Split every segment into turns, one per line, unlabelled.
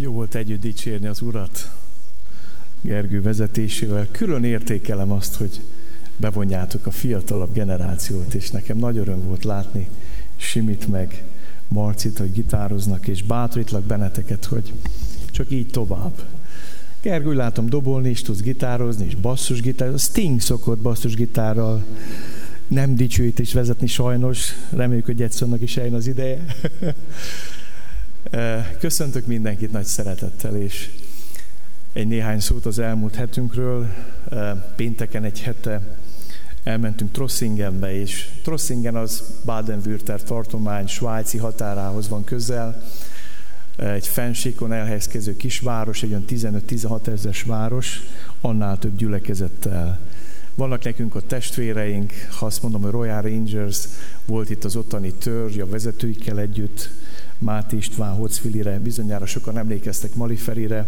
Jó volt együtt dicsérni az Urat Gergő vezetésével. Külön értékelem azt, hogy bevonjátok a fiatalabb generációt, és nekem nagy öröm volt látni Simit meg Marcit, hogy gitároznak, és bátorítlak benneteket, hogy csak így tovább. Gergő, látom, dobolni is tudsz gitározni, és basszusgitár. Sting szokott basszusgitárral nem dicsőít is vezetni sajnos. Reméljük, hogy Jetsonnak is eljön az ideje. Köszöntök mindenkit nagy szeretettel, és egy néhány szót az elmúlt hetünkről. Pénteken egy hete elmentünk Trossingenbe, és Trossingen az Baden-Württemberg tartomány svájci határához van közel. Egy fensíkon elhelyezkező kisváros, egy olyan 15-16 ezeres város, annál több gyülekezettel. Vannak nekünk a testvéreink, ha azt mondom, hogy Royal Rangers volt itt az ottani törzs, a vezetőikkel együtt, Máté István Hocfilire, bizonyára sokan emlékeztek Maliferire,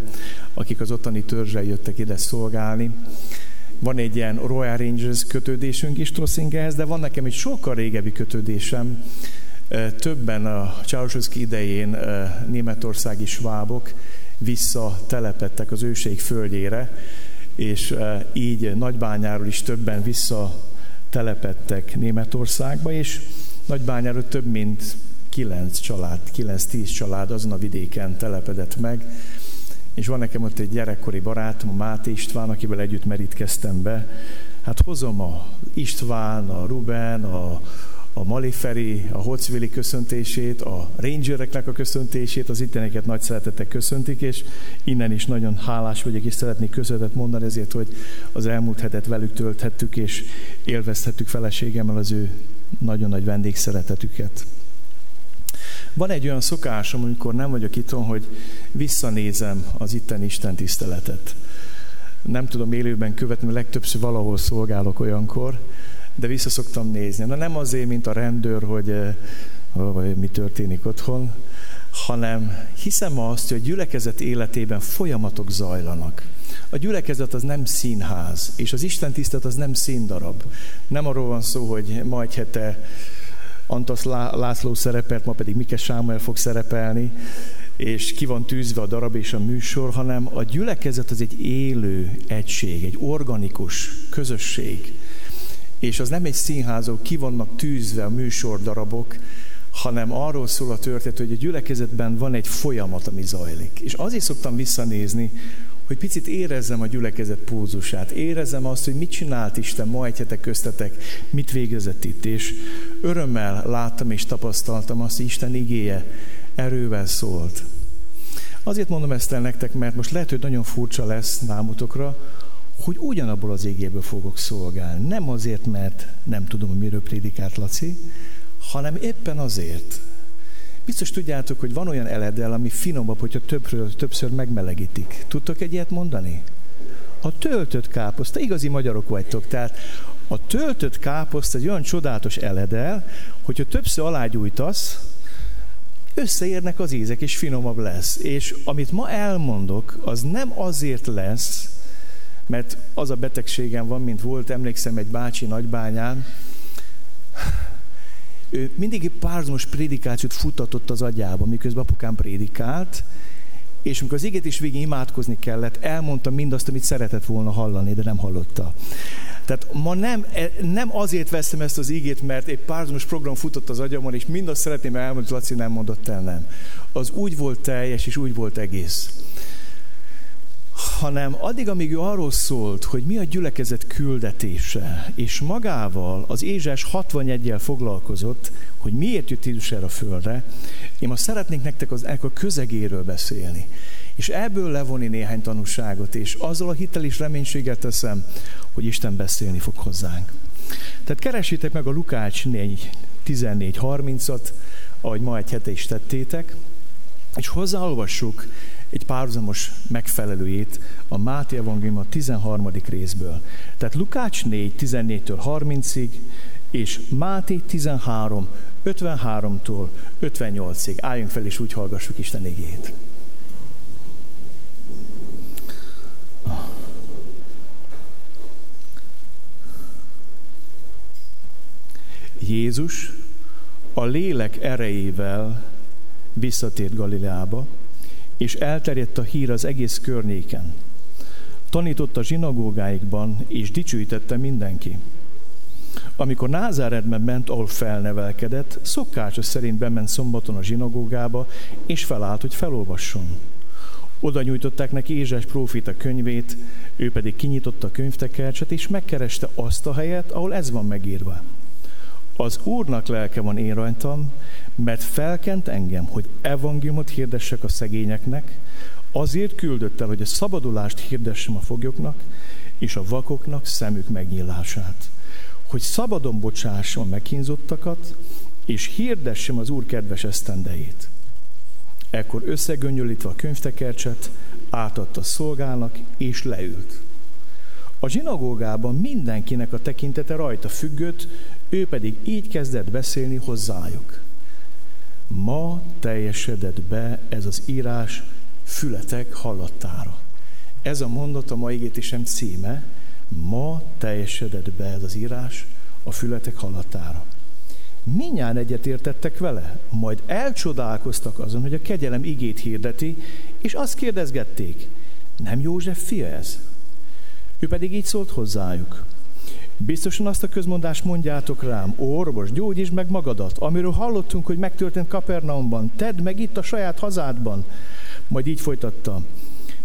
akik az ottani törzsel jöttek ide szolgálni. Van egy ilyen Royal Rangers kötődésünk is Trossingerhez, de van nekem egy sokkal régebbi kötődésem. Többen a Ceausescu idején németországi svábok visszatelepettek az őseik földjére, és így Nagybányáról is többen visszatelepettek Németországba, és Nagybányáról több mint kilenc család, kilenc-tíz család azon a vidéken telepedett meg, és van nekem ott egy gyerekkori barátom, Máté István, akivel együtt merítkeztem be. Hát hozom a István, a Ruben, a, a Maliferi, a Hocvili köszöntését, a Rangereknek a köszöntését, az itteneket nagy szeretettel köszöntik, és innen is nagyon hálás vagyok, és szeretnék köszönetet mondani ezért, hogy az elmúlt hetet velük tölthettük, és élvezhettük feleségemmel az ő nagyon nagy vendégszeretetüket. Van egy olyan szokásom, amikor nem vagyok itthon, hogy visszanézem az itten Isten tiszteletet. Nem tudom élőben követni, mert legtöbbször valahol szolgálok olyankor, de vissza szoktam nézni. Na nem azért, mint a rendőr, hogy vagy mi történik otthon, hanem hiszem azt, hogy a gyülekezet életében folyamatok zajlanak. A gyülekezet az nem színház, és az Isten tisztelet az nem színdarab. Nem arról van szó, hogy ma egy hete Antasz László szerepelt, ma pedig Mikes Sámuel fog szerepelni, és ki van tűzve a darab és a műsor, hanem a gyülekezet az egy élő egység, egy organikus közösség. És az nem egy színházok, ki vannak tűzve a műsor darabok, hanem arról szól a történet, hogy a gyülekezetben van egy folyamat, ami zajlik. És azért szoktam visszanézni, hogy picit érezzem a gyülekezet pulzusát, érezzem azt, hogy mit csinált Isten ma egy hete köztetek, mit végezett itt, és örömmel láttam és tapasztaltam azt, hogy Isten igéje erővel szólt. Azért mondom ezt el nektek, mert most lehet, hogy nagyon furcsa lesz námutokra, hogy ugyanabból az égéből fogok szolgálni. Nem azért, mert nem tudom, hogy miről prédikált Laci, hanem éppen azért, Biztos tudjátok, hogy van olyan eledel, ami finomabb, hogyha többről, többször megmelegítik. Tudtok egy ilyet mondani? A töltött káposzta, igazi magyarok vagytok, tehát a töltött káposzta egy olyan csodálatos eledel, hogyha többször alágyújtasz, összeérnek az ízek, és finomabb lesz. És amit ma elmondok, az nem azért lesz, mert az a betegségem van, mint volt, emlékszem egy bácsi nagybányán, ő mindig párhuzamos prédikációt futtatott az agyába, miközben apukám prédikált, és amikor az égét is végén imádkozni kellett, elmondta mindazt, amit szeretett volna hallani, de nem hallotta. Tehát ma nem, e, nem azért veszem ezt az ígét, mert egy párhuzamos program futott az agyamon, és mindazt szeretném elmondani, Laci nem mondott el, nem. Az úgy volt teljes, és úgy volt egész hanem addig, amíg ő arról szólt, hogy mi a gyülekezet küldetése, és magával az Ézsás 61-jel foglalkozott, hogy miért jött Jézus erre a földre, én most szeretnék nektek az a közegéről beszélni, és ebből levonni néhány tanúságot, és azzal a hitel és reménységet teszem, hogy Isten beszélni fog hozzánk. Tehát keresétek meg a Lukács 4, 14.30-at, ahogy ma egy hete is tettétek, és hozzáolvassuk egy párhuzamos megfelelőjét a Máté Evangélium a 13. részből. Tehát Lukács 4, 14-től 30-ig, és Máté 13, 53-tól 58-ig. Álljunk fel, és úgy hallgassuk Isten igét. Jézus a lélek erejével visszatért Galileába, és elterjedt a hír az egész környéken. Tanított a zsinagógáikban, és dicsőítette mindenki. Amikor Názáredben ment, ahol felnevelkedett, szokása szerint bement szombaton a zsinagógába, és felállt, hogy felolvasson. Oda nyújtották neki Ézsás prófita könyvét, ő pedig kinyitotta a könyvtekercset, és megkereste azt a helyet, ahol ez van megírva. Az Úrnak lelke van én rajtam, mert felkent engem, hogy evangéliumot hirdessek a szegényeknek, azért küldött el, hogy a szabadulást hirdessem a foglyoknak, és a vakoknak szemük megnyílását, hogy szabadon bocsássam a megkínzottakat, és hirdessem az Úr kedves esztendejét. Ekkor összegöngyölítve a könyvtekercset, átadta szolgának, és leült. A zsinagógában mindenkinek a tekintete rajta függött, ő pedig így kezdett beszélni hozzájuk. Ma teljesedett be ez az írás fületek hallattára. Ez a mondat a mai égétésem címe, ma teljesedett be ez az írás a fületek hallatára. Minnyáján egyetértettek vele, majd elcsodálkoztak azon, hogy a kegyelem igét hirdeti, és azt kérdezgették, nem József fia ez? Ő pedig így szólt hozzájuk. Biztosan azt a közmondást mondjátok rám, orvos, gyógyítsd meg magadat, amiről hallottunk, hogy megtörtént Kapernaumban, tedd meg itt a saját hazádban. Majd így folytatta.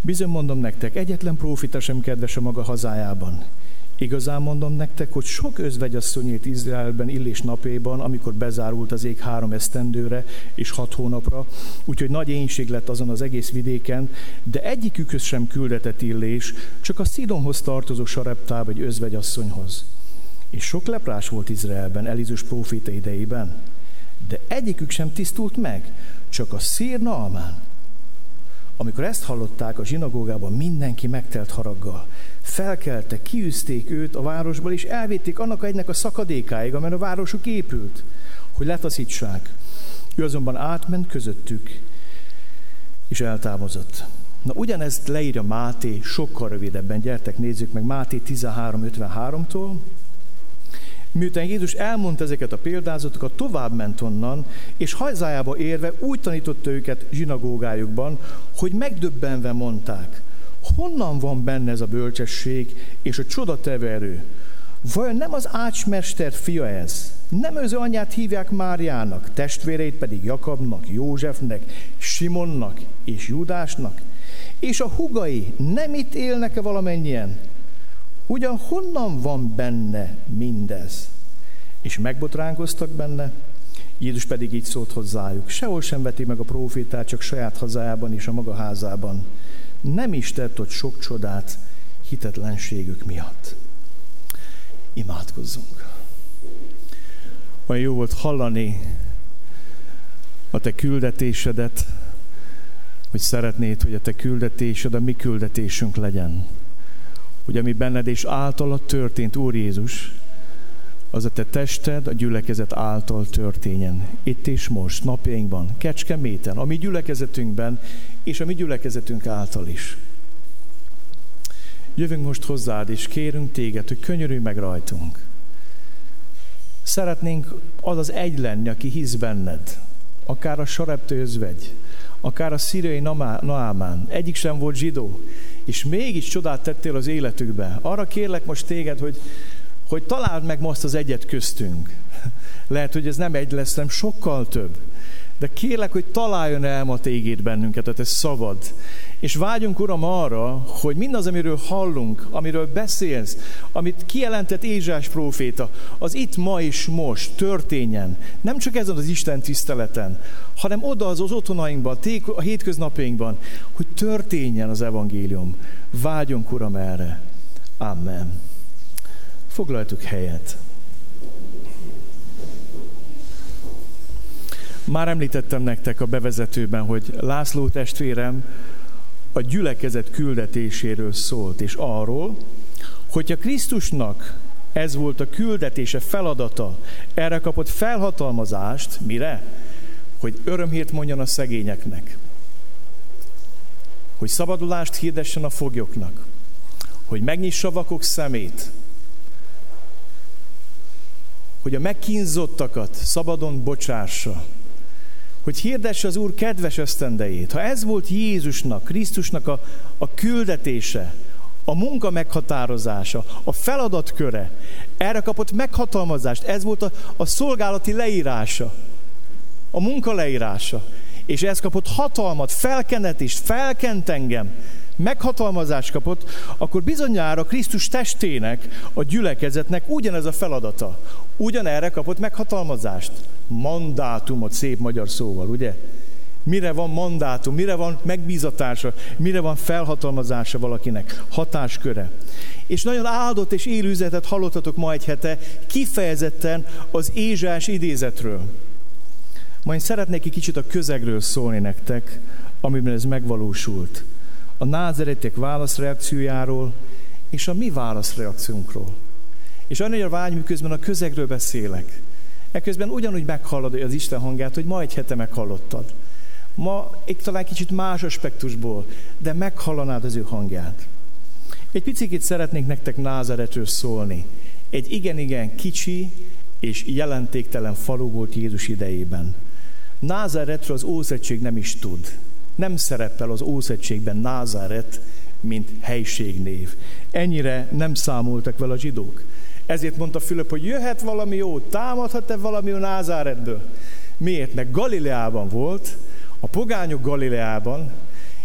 Bizony mondom nektek, egyetlen prófita sem kedves a maga hazájában. Igazán mondom nektek, hogy sok özvegyasszony élt Izraelben Illés napéban, amikor bezárult az ég három esztendőre és hat hónapra, úgyhogy nagy énség lett azon az egész vidéken, de egyikükhöz sem küldetett Illés, csak a Szidonhoz tartozó sareptába egy özvegyasszonyhoz. És sok leprás volt Izraelben Elizus próféta idejében, de egyikük sem tisztult meg, csak a szír Naalmán. Amikor ezt hallották a zsinagógában, mindenki megtelt haraggal. Felkeltek, kiűzték őt a városból, és elvitték annak egynek a szakadékáig, amelyen a városuk épült, hogy letaszítsák. Ő azonban átment közöttük, és eltávozott. Na ugyanezt leírja Máté sokkal rövidebben. Gyertek, nézzük meg Máté 13.53-tól. Miután Jézus elmondta ezeket a példázatokat, tovább ment onnan, és hazájába érve úgy tanította őket zsinagógájukban, hogy megdöbbenve mondták, honnan van benne ez a bölcsesség és a csodatevő erő? Vajon nem az ácsmester fia ez? Nem az anyját hívják Máriának, testvéreit pedig Jakabnak, Józsefnek, Simonnak és Judásnak? És a hugai nem itt élnek-e valamennyien? Ugyan honnan van benne mindez? És megbotránkoztak benne, Jézus pedig így szólt hozzájuk, sehol sem veti meg a profétát, csak saját hazájában és a maga házában. Nem is tett ott sok csodát hitetlenségük miatt. Imádkozzunk. Olyan jó volt hallani a te küldetésedet, hogy szeretnéd, hogy a te küldetésed a mi küldetésünk legyen hogy ami benned és általad történt, Úr Jézus, az a te tested a gyülekezet által történjen. Itt és most, napjainkban, Kecskeméten, a mi gyülekezetünkben, és a mi gyülekezetünk által is. Jövünk most hozzád, és kérünk téged, hogy könyörülj meg rajtunk. Szeretnénk az az egy lenni, aki hisz benned, akár a sareptőzvegy, akár a szíriai Naámán, egyik sem volt zsidó, és mégis csodát tettél az életükbe. Arra kérlek most téged, hogy, hogy találd meg most az egyet köztünk. Lehet, hogy ez nem egy lesz, nem sokkal több. De kérlek, hogy találjon el ma téged bennünket, a te szavad. És vágyunk, Uram, arra, hogy mindaz, amiről hallunk, amiről beszélsz, amit kijelentett Ézsás próféta, az itt ma és most történjen. Nem csak ezen az Isten tiszteleten, hanem oda az, az otthonainkban, a hétköznapjainkban, hogy történjen az evangélium. Vágyunk, Uram, erre. Amen. Foglaltuk helyet. Már említettem nektek a bevezetőben, hogy László testvérem a gyülekezet küldetéséről szólt, és arról, hogyha Krisztusnak ez volt a küldetése, feladata, erre kapott felhatalmazást, mire? Hogy örömhírt mondjon a szegényeknek, hogy szabadulást hirdessen a foglyoknak, hogy megnyissa vakok szemét, hogy a megkínzottakat szabadon bocsássa, hogy hirdesse az Úr kedves ösztendejét. Ha ez volt Jézusnak, Krisztusnak a, a küldetése, a munka meghatározása, a feladatköre, erre kapott meghatalmazást, ez volt a, a szolgálati leírása, a munka leírása. És ez kapott hatalmat, felkenetést, felkent engem, meghatalmazást kapott, akkor bizonyára Krisztus testének, a gyülekezetnek ugyanez a feladata. Ugyanerre kapott meghatalmazást. Mandátumot, szép magyar szóval, ugye? Mire van mandátum, mire van megbízatása, mire van felhatalmazása valakinek, hatásköre. És nagyon áldott és élő üzenetet hallottatok ma egy hete, kifejezetten az Ézsás idézetről. Majd szeretnék egy kicsit a közegről szólni nektek, amiben ez megvalósult. A názeretek válaszreakciójáról, és a mi válaszreakciónkról. És annyira vágy, miközben a közegről beszélek. Ekközben ugyanúgy meghallod az Isten hangját, hogy ma egy hete meghallottad. Ma egy talán kicsit más aspektusból, de meghallanád az ő hangját. Egy picit szeretnék nektek Názaretről szólni. Egy igen-igen kicsi és jelentéktelen falu volt Jézus idejében. Názáretről az Ószegység nem is tud. Nem szerepel az Ószegységben Názáret, mint helységnév. Ennyire nem számoltak vele a zsidók. Ezért mondta Fülöp, hogy jöhet valami jó, támadhat-e valami jó Názáretből? Miért? Mert Galileában volt, a pogányok Galileában,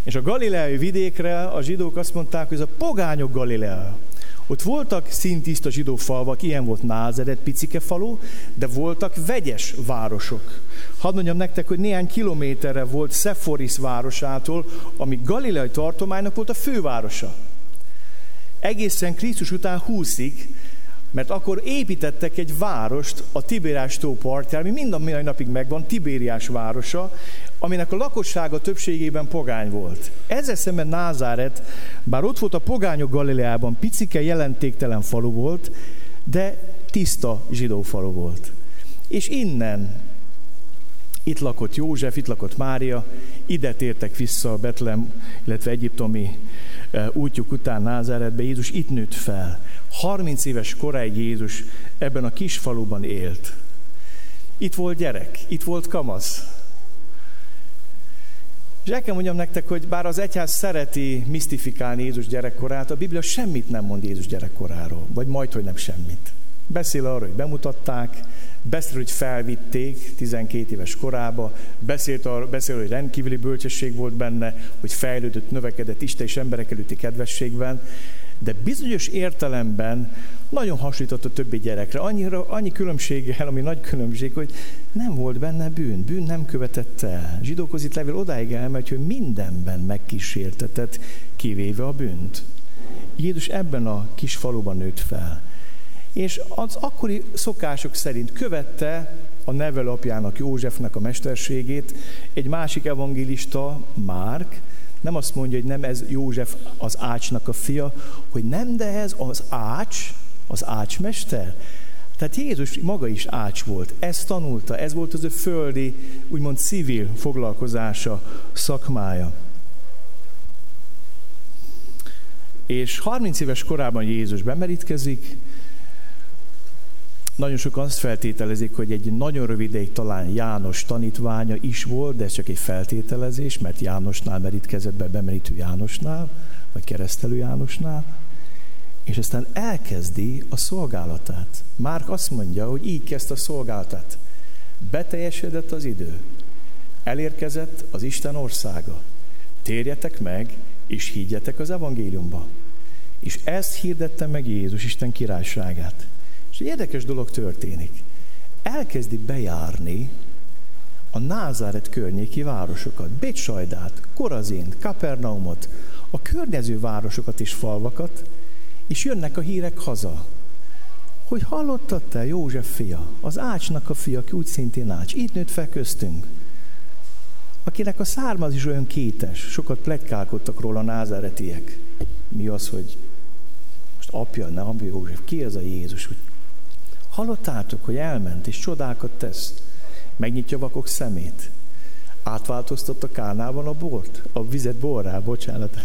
és a galileai vidékre a zsidók azt mondták, hogy ez a pogányok Galilea. Ott voltak szintiszta zsidó falvak, ilyen volt Názeret, picike falu, de voltak vegyes városok. Hadd mondjam nektek, hogy néhány kilométerre volt Sephoris városától, ami Galileai tartománynak volt a fővárosa. Egészen Krisztus után húszig mert akkor építettek egy várost a Tibériás tó partján, ami mind a mai napig megvan, Tibériás városa, aminek a lakossága többségében pogány volt. Ezzel szemben Názáret, bár ott volt a pogányok Galileában, picike, jelentéktelen falu volt, de tiszta zsidó falu volt. És innen itt lakott József, itt lakott Mária, ide tértek vissza a Betlem, illetve egyiptomi eh, útjuk után Názáretbe. Jézus itt nőtt fel. 30 éves koráig Jézus ebben a kis faluban élt. Itt volt gyerek, itt volt kamasz. És el kell mondjam nektek, hogy bár az egyház szereti misztifikálni Jézus gyerekkorát, a Biblia semmit nem mond Jézus gyerekkoráról, vagy majd, hogy nem semmit. Beszél arról, hogy bemutatták, beszél, hogy felvitték 12 éves korába, beszélt arról, beszél, hogy rendkívüli bölcsesség volt benne, hogy fejlődött, növekedett Isten és emberek előtti kedvességben, de bizonyos értelemben nagyon hasonlított a többi gyerekre. Annyira, annyi különbséggel, ami nagy különbség, hogy nem volt benne bűn, bűn nem követett el. Zsidókhoz levél odáig elmegy, hogy mindenben megkísértetett, kivéve a bűnt. Jézus ebben a kis faluban nőtt fel. És az akkori szokások szerint követte a nevelapjának, Józsefnek a mesterségét egy másik evangélista, Márk, nem azt mondja, hogy nem ez József az ácsnak a fia, hogy nem, de ez az ács, az ácsmester. Tehát Jézus maga is ács volt, ezt tanulta, ez volt az ő földi, úgymond civil foglalkozása, szakmája. És 30 éves korában Jézus bemerítkezik, nagyon sokan azt feltételezik, hogy egy nagyon rövid ideig talán János tanítványa is volt, de ez csak egy feltételezés, mert Jánosnál merítkezett be, bemerítő Jánosnál, vagy keresztelő Jánosnál, és aztán elkezdi a szolgálatát. Márk azt mondja, hogy így kezdte a szolgálatát. Beteljesedett az idő. Elérkezett az Isten országa. Térjetek meg, és higgyetek az evangéliumba. És ezt hirdette meg Jézus Isten királyságát. És egy érdekes dolog történik. Elkezdi bejárni a Názáret környéki városokat, Bécsajdát, Korazint, Kapernaumot, a környező városokat és falvakat, és jönnek a hírek haza, hogy hallottad te József fia, az Ácsnak a fia, aki úgy szintén Ács, itt nőtt fel köztünk, akinek a származ is olyan kétes, sokat pletykálkodtak róla a názáretiek. Mi az, hogy most apja, ne apja József, ki ez a Jézus, hogy Hallottátok, hogy elment és csodákat tesz. Megnyitja vakok szemét. Átváltoztatta Kánában a bort, a vizet borrá, bocsánat.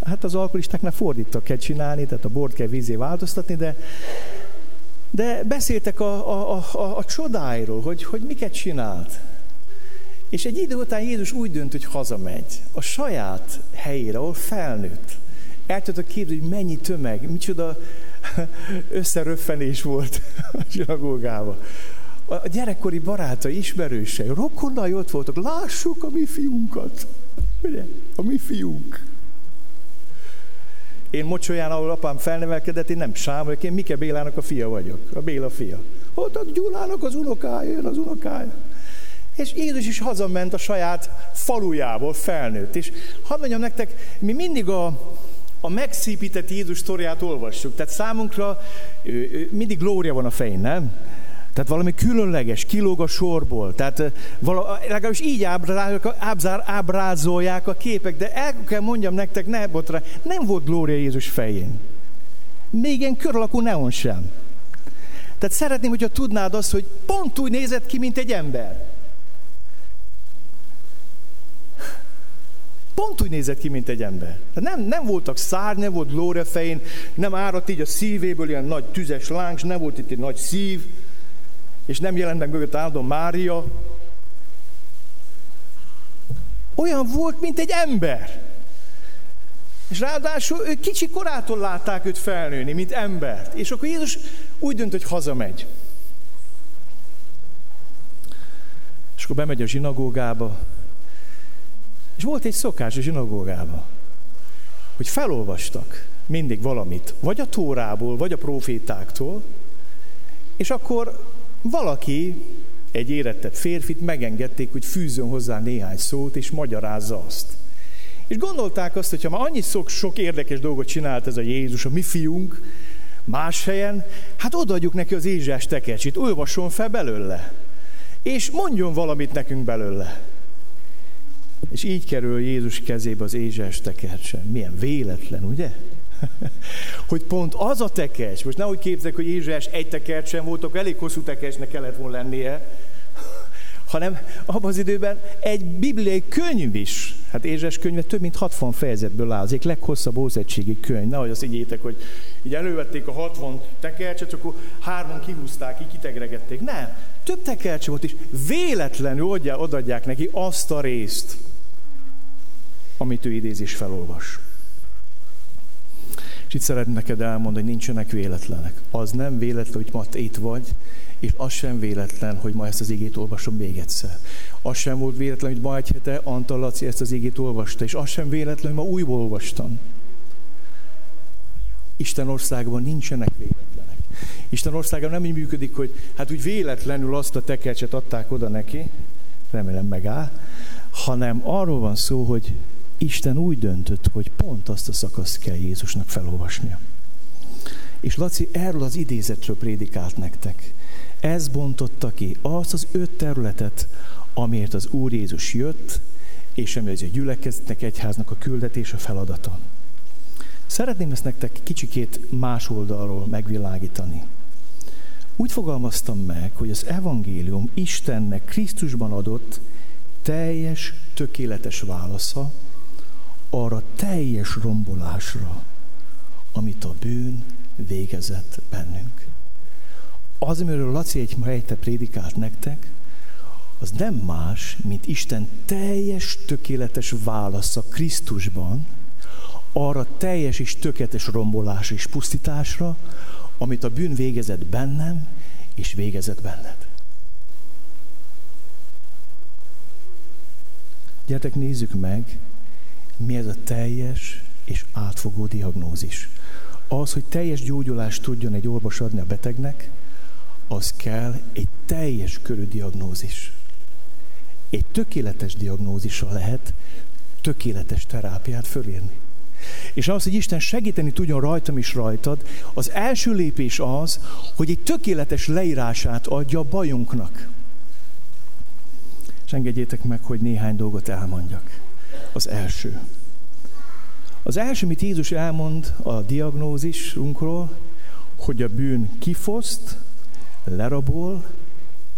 Hát az alkoholistáknál fordítok kell csinálni, tehát a bort kell vízé változtatni, de, de beszéltek a, a, a, a csodáiról, hogy, hogy miket csinált. És egy idő után Jézus úgy dönt, hogy hazamegy a saját helyére, ahol felnőtt. El tudod képzelni, hogy mennyi tömeg, micsoda összeröffenés volt a zsinagógában. A gyerekkori barátai, ismerősei, rokonnai ott voltak, lássuk a mi fiunkat. Ugye? A mi fiunk. Én Mocsolyán, ahol apám felnevelkedett, én nem Sám vagyok, én Mike Bélának a fia vagyok, a Béla fia. Ott a Gyulának az unokája, jön az unokája. És Jézus is hazament a saját falujából, felnőtt. És hadd mondjam nektek, mi mindig a, a megszépített Jézus sztoriát olvassuk. Tehát számunkra mindig glória van a fején, nem? Tehát valami különleges, kilóg a sorból. Tehát vala, legalábbis így ábrázolják, ábrázolják a képek, de el kell mondjam nektek, ne botra, nem volt glória Jézus fején. Még ilyen kör alakú neon sem. Tehát szeretném, hogyha tudnád azt, hogy pont úgy nézett ki, mint egy ember. Pont úgy nézett ki, mint egy ember. Tehát nem, nem voltak szár, nem volt glória fején, nem áradt így a szívéből ilyen nagy tüzes láng, nem volt itt egy nagy szív, és nem jelent meg mögött áldom Mária. Olyan volt, mint egy ember. És ráadásul ő kicsi korától látták őt felnőni, mint embert. És akkor Jézus úgy dönt, hogy hazamegy. És akkor bemegy a zsinagógába, és volt egy szokás a zsinagógába, hogy felolvastak mindig valamit, vagy a Tórából, vagy a profétáktól, és akkor valaki, egy érettebb férfit megengedték, hogy fűzön hozzá néhány szót, és magyarázza azt. És gondolták azt, hogy ha már annyi sok, sok érdekes dolgot csinált ez a Jézus, a mi fiunk, más helyen, hát odaadjuk neki az Ézsás tekercsit, olvasson fel belőle, és mondjon valamit nekünk belőle. És így kerül Jézus kezébe az Ézsás tekercse. Milyen véletlen, ugye? hogy pont az a tekercs, most nehogy képzeljük, hogy Ézsás egy tekercsen voltak, elég hosszú tekercsnek kellett volna lennie, hanem abban az időben egy bibliai könyv is, hát Ézsás könyve több mint 60 fejezetből áll, az egyik leghosszabb ószegységi könyv. Nehogy azt ígyétek, hogy így elővették a 60 tekercset, csak akkor hárman kihúzták, így kitegregették. Nem, több tekercse volt is. Véletlenül odaadják neki azt a részt, amit ő idéz és felolvas. És itt szeretném neked elmondani, hogy nincsenek véletlenek. Az nem véletlen, hogy ma itt vagy, és az sem véletlen, hogy ma ezt az igét olvasom még egyszer. Az sem volt véletlen, hogy ma egy hete Antal Laci ezt az igét olvasta, és az sem véletlen, hogy ma újból olvastam. Isten országban nincsenek véletlenek. Isten országban nem így működik, hogy hát úgy véletlenül azt a tekercset adták oda neki, remélem megáll, hanem arról van szó, hogy Isten úgy döntött, hogy pont azt a szakaszt kell Jézusnak felolvasnia. És Laci erről az idézetről prédikált nektek. Ez bontotta ki azt az öt területet, amiért az Úr Jézus jött, és ami az a gyülekezetnek, egyháznak a küldetés, a feladata. Szeretném ezt nektek kicsikét más oldalról megvilágítani. Úgy fogalmaztam meg, hogy az evangélium Istennek Krisztusban adott teljes, tökéletes válasza, arra teljes rombolásra, amit a bűn végezett bennünk. Az, amiről Laci egy helyte prédikált nektek, az nem más, mint Isten teljes, tökéletes válasza Krisztusban, arra teljes és tökéletes rombolás és pusztításra, amit a bűn végezett bennem, és végezett benned. Gyertek, nézzük meg, mi ez a teljes és átfogó diagnózis. Az, hogy teljes gyógyulást tudjon egy orvos adni a betegnek, az kell egy teljes körű diagnózis. Egy tökéletes diagnózisa lehet tökéletes terápiát fölírni. És az, hogy Isten segíteni tudjon rajtam is rajtad, az első lépés az, hogy egy tökéletes leírását adja a bajunknak. És engedjétek meg, hogy néhány dolgot elmondjak. Az első. Az első, amit Jézus elmond a diagnózisunkról, hogy a bűn kifoszt, lerabol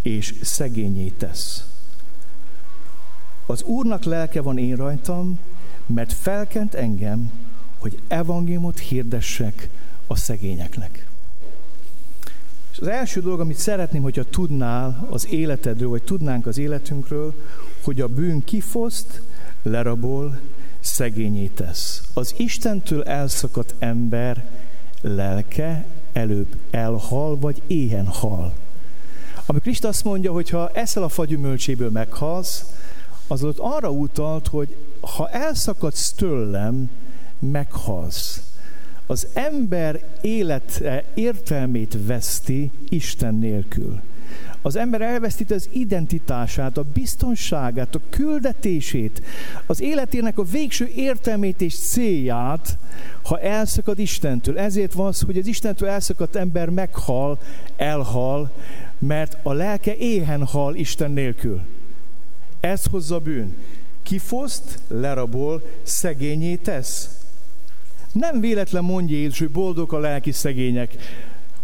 és szegényé tesz. Az Úrnak lelke van én rajtam, mert felkent engem, hogy evangéliumot hirdessek a szegényeknek. És az első dolog, amit szeretném, hogyha tudnál az életedről, vagy tudnánk az életünkről, hogy a bűn kifoszt, lerabol, szegényé tesz. Az Istentől elszakadt ember lelke előbb elhal, vagy éhen hal. Amikor Isten azt mondja, hogy ha eszel a fagyümölcséből meghalsz, az ott arra utalt, hogy ha elszakadsz tőlem, meghalsz. Az ember élete értelmét veszti Isten nélkül. Az ember elvesztíti az identitását, a biztonságát, a küldetését, az életének a végső értelmét és célját, ha elszakad Istentől. Ezért van az, hogy az Istentől elszakadt ember meghal, elhal, mert a lelke éhen hal Isten nélkül. Ez hozza bűn. Kifoszt, lerabol, szegényé tesz. Nem véletlen mondja Jézus, hogy boldog a lelki szegények,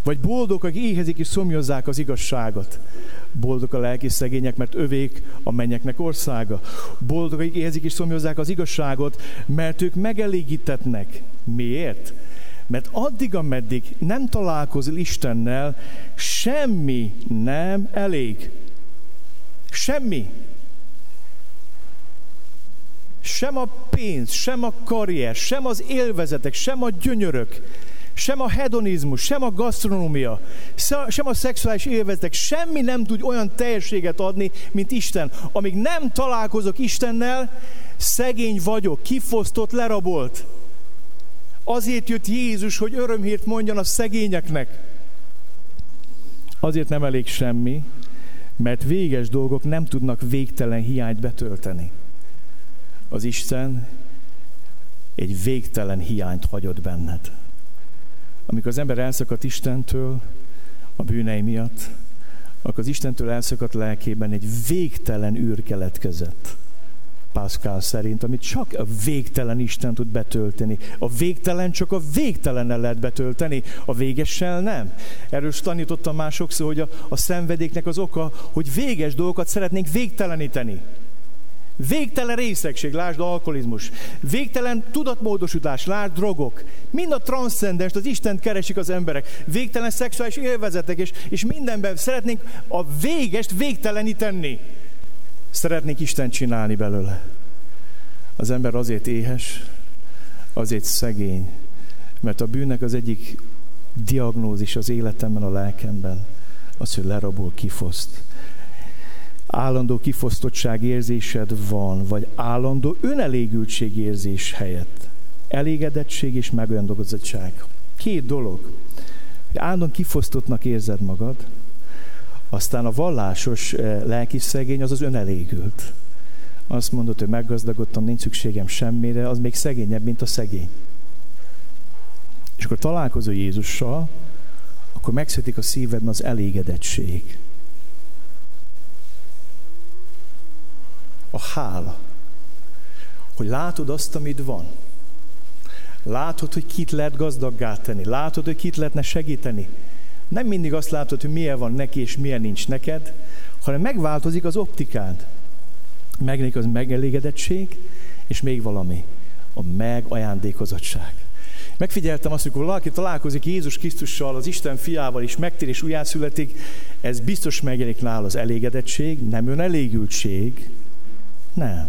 vagy boldog, akik éhezik és szomjozzák az igazságot. Boldog a lelki szegények, mert övék a mennyeknek országa. Boldog, akik éhezik és szomjozzák az igazságot, mert ők megelégítetnek. Miért? Mert addig, ameddig nem találkozol Istennel, semmi nem elég. Semmi. Sem a pénz, sem a karrier, sem az élvezetek, sem a gyönyörök, sem a hedonizmus, sem a gasztronómia, sem a szexuális élvezetek, semmi nem tud olyan teljességet adni, mint Isten. Amíg nem találkozok Istennel, szegény vagyok, kifosztott, lerabolt. Azért jött Jézus, hogy örömhírt mondjon a szegényeknek. Azért nem elég semmi, mert véges dolgok nem tudnak végtelen hiányt betölteni. Az Isten egy végtelen hiányt hagyott benned. Amikor az ember elszakadt Istentől a bűnei miatt, akkor az Istentől elszakadt lelkében egy végtelen űr keletkezett. Pascal szerint, amit csak a végtelen Isten tud betölteni. A végtelen csak a végtelennel lehet betölteni, a végessel nem. Erről is tanítottam már sokszor, hogy a, a szenvedéknek az oka, hogy véges dolgokat szeretnénk végteleníteni. Végtelen részegség, lásd alkoholizmus. Végtelen tudatmódosítás, lásd drogok. Mind a transzcendens, az Isten keresik az emberek. Végtelen szexuális élvezetek, és, és mindenben szeretnénk a végest végteleníteni. Szeretnék Isten csinálni belőle. Az ember azért éhes, azért szegény, mert a bűnnek az egyik diagnózis az életemben, a lelkemben, az, hogy lerabol, kifoszt. Állandó kifosztottság érzésed van, vagy állandó önelégültség érzés helyett. Elégedettség és megolyandogozottság. Két dolog. Hogy állandóan kifosztottnak érzed magad, aztán a vallásos eh, lelki szegény az az önelégült. Azt mondod, hogy meggazdagodtam, nincs szükségem semmire, az még szegényebb, mint a szegény. És akkor találkozol Jézussal, akkor megszületik a szívedben az elégedettség. A hála. Hogy látod azt, amit van. Látod, hogy kit lehet gazdaggá tenni. Látod, hogy kit lehetne segíteni nem mindig azt látod, hogy milyen van neki és milyen nincs neked, hanem megváltozik az optikád. Megnék az megelégedettség, és még valami, a megajándékozottság. Megfigyeltem azt, hogy valaki találkozik Jézus Krisztussal, az Isten fiával, és megtér és újjászületik, ez biztos megjelenik nála az elégedettség, nem önelégültség, nem.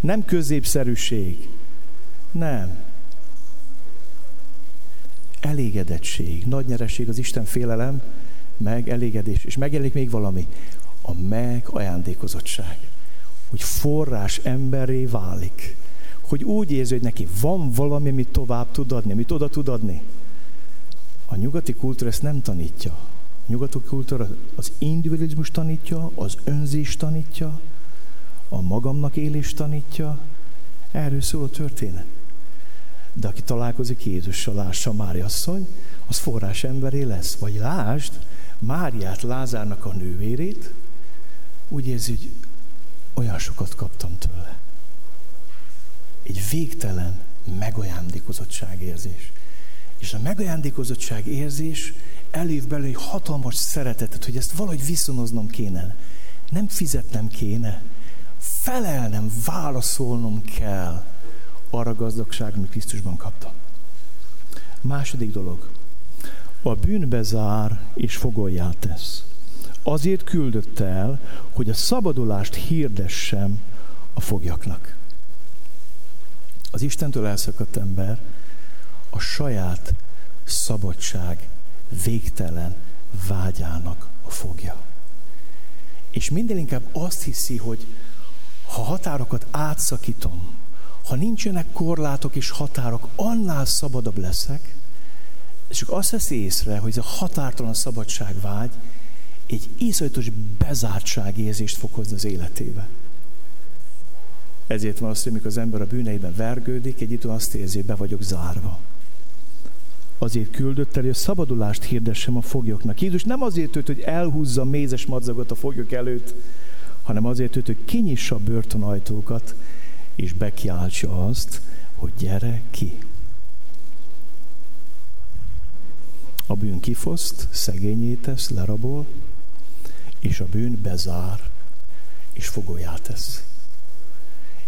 Nem középszerűség, nem elégedettség, nagy nyereség az Isten félelem, meg elégedés, és megjelenik még valami, a megajándékozottság, hogy forrás emberré válik, hogy úgy érzi, hogy neki van valami, amit tovább tud adni, amit oda tud adni. A nyugati kultúra ezt nem tanítja. A nyugati kultúra az individualizmus tanítja, az önzés tanítja, a magamnak élés tanítja. Erről szól a történet. De aki találkozik Jézussal, lássa Mária asszony, az forrás emberé lesz. Vagy lásd, Máriát, Lázárnak a nővérét, úgy érzi, hogy olyan sokat kaptam tőle. Egy végtelen megajándékozottság érzés. És a megajándékozottság érzés elév belőle egy hatalmas szeretetet, hogy ezt valahogy viszonoznom kéne. Nem fizetnem kéne, felelnem, válaszolnom kell arra gazdagság, amit Krisztusban kaptam. Második dolog. A bűnbe zár és fogoljá tesz. azért küldött el, hogy a szabadulást hirdessem a foglyaknak. Az Istentől elszakadt ember a saját szabadság végtelen vágyának a fogja. És minden inkább azt hiszi, hogy ha határokat átszakítom, ha nincsenek korlátok és határok, annál szabadabb leszek, és csak azt veszi észre, hogy ez a határtalan szabadságvágy egy iszonyatos bezártságérzést fog hozni az életébe. Ezért van az, hogy mikor az ember a bűneiben vergődik, egy idő azt érzi, hogy be vagyok zárva. Azért küldött el, hogy a szabadulást hirdessem a foglyoknak. Jézus nem azért jött, hogy elhúzza a mézes madzagot a foglyok előtt, hanem azért hogy kinyissa a börtönajtókat, és bekiáltsa azt, hogy gyere ki. A bűn kifoszt, szegényé tesz, lerabol, és a bűn bezár, és fogolyát tesz.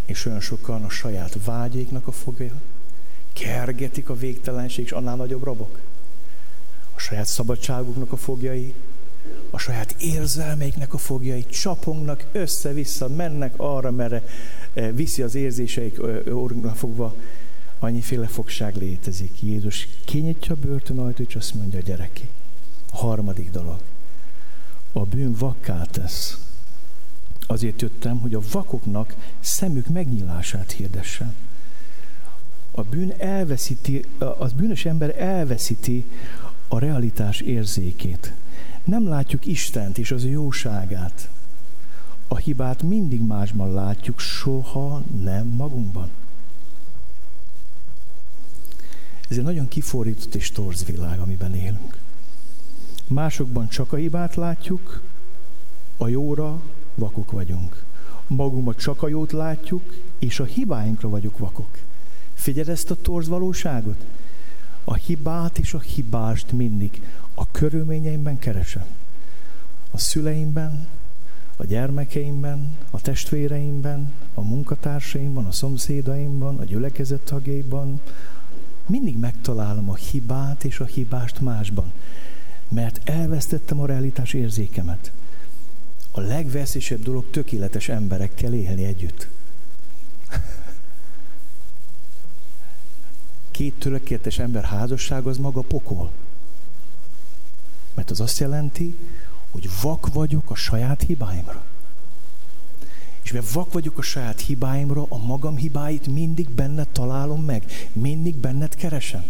És olyan sokan a saját vágyéknak a fogja, kergetik a végtelenség, és annál nagyobb rabok. A saját szabadságuknak a fogjai, a saját érzelmeiknek a fogjai csapongnak össze-vissza, mennek arra, merre eh, viszi az érzéseik orrunkra fogva, annyiféle fogság létezik. Jézus kinyitja a börtönajtót, és azt mondja, gyereki. A harmadik dolog. A bűn vakká tesz. Azért jöttem, hogy a vakoknak szemük megnyílását hirdessem. A bűn elveszíti, az bűnös ember elveszíti a realitás érzékét. Nem látjuk Istent és az ő jóságát. A hibát mindig másban látjuk, soha nem magunkban. Ez egy nagyon kifordított és torz világ, amiben élünk. Másokban csak a hibát látjuk, a jóra vakok vagyunk. Magunkban csak a jót látjuk, és a hibáinkra vagyok vakok. Figyeld ezt a torz valóságot? A hibát és a hibást mindig a körülményeimben keresem. A szüleimben, a gyermekeimben, a testvéreimben, a munkatársaimban, a szomszédaimban, a gyülekezet tagjaiban, mindig megtalálom a hibát és a hibást másban, mert elvesztettem a realitás érzékemet. A legveszélyesebb dolog tökéletes emberekkel élni együtt. Két tökéletes ember házasság az maga pokol. Mert az azt jelenti, hogy vak vagyok a saját hibáimra. És mert vak vagyok a saját hibáimra, a magam hibáit mindig benned találom meg, mindig benned keresem.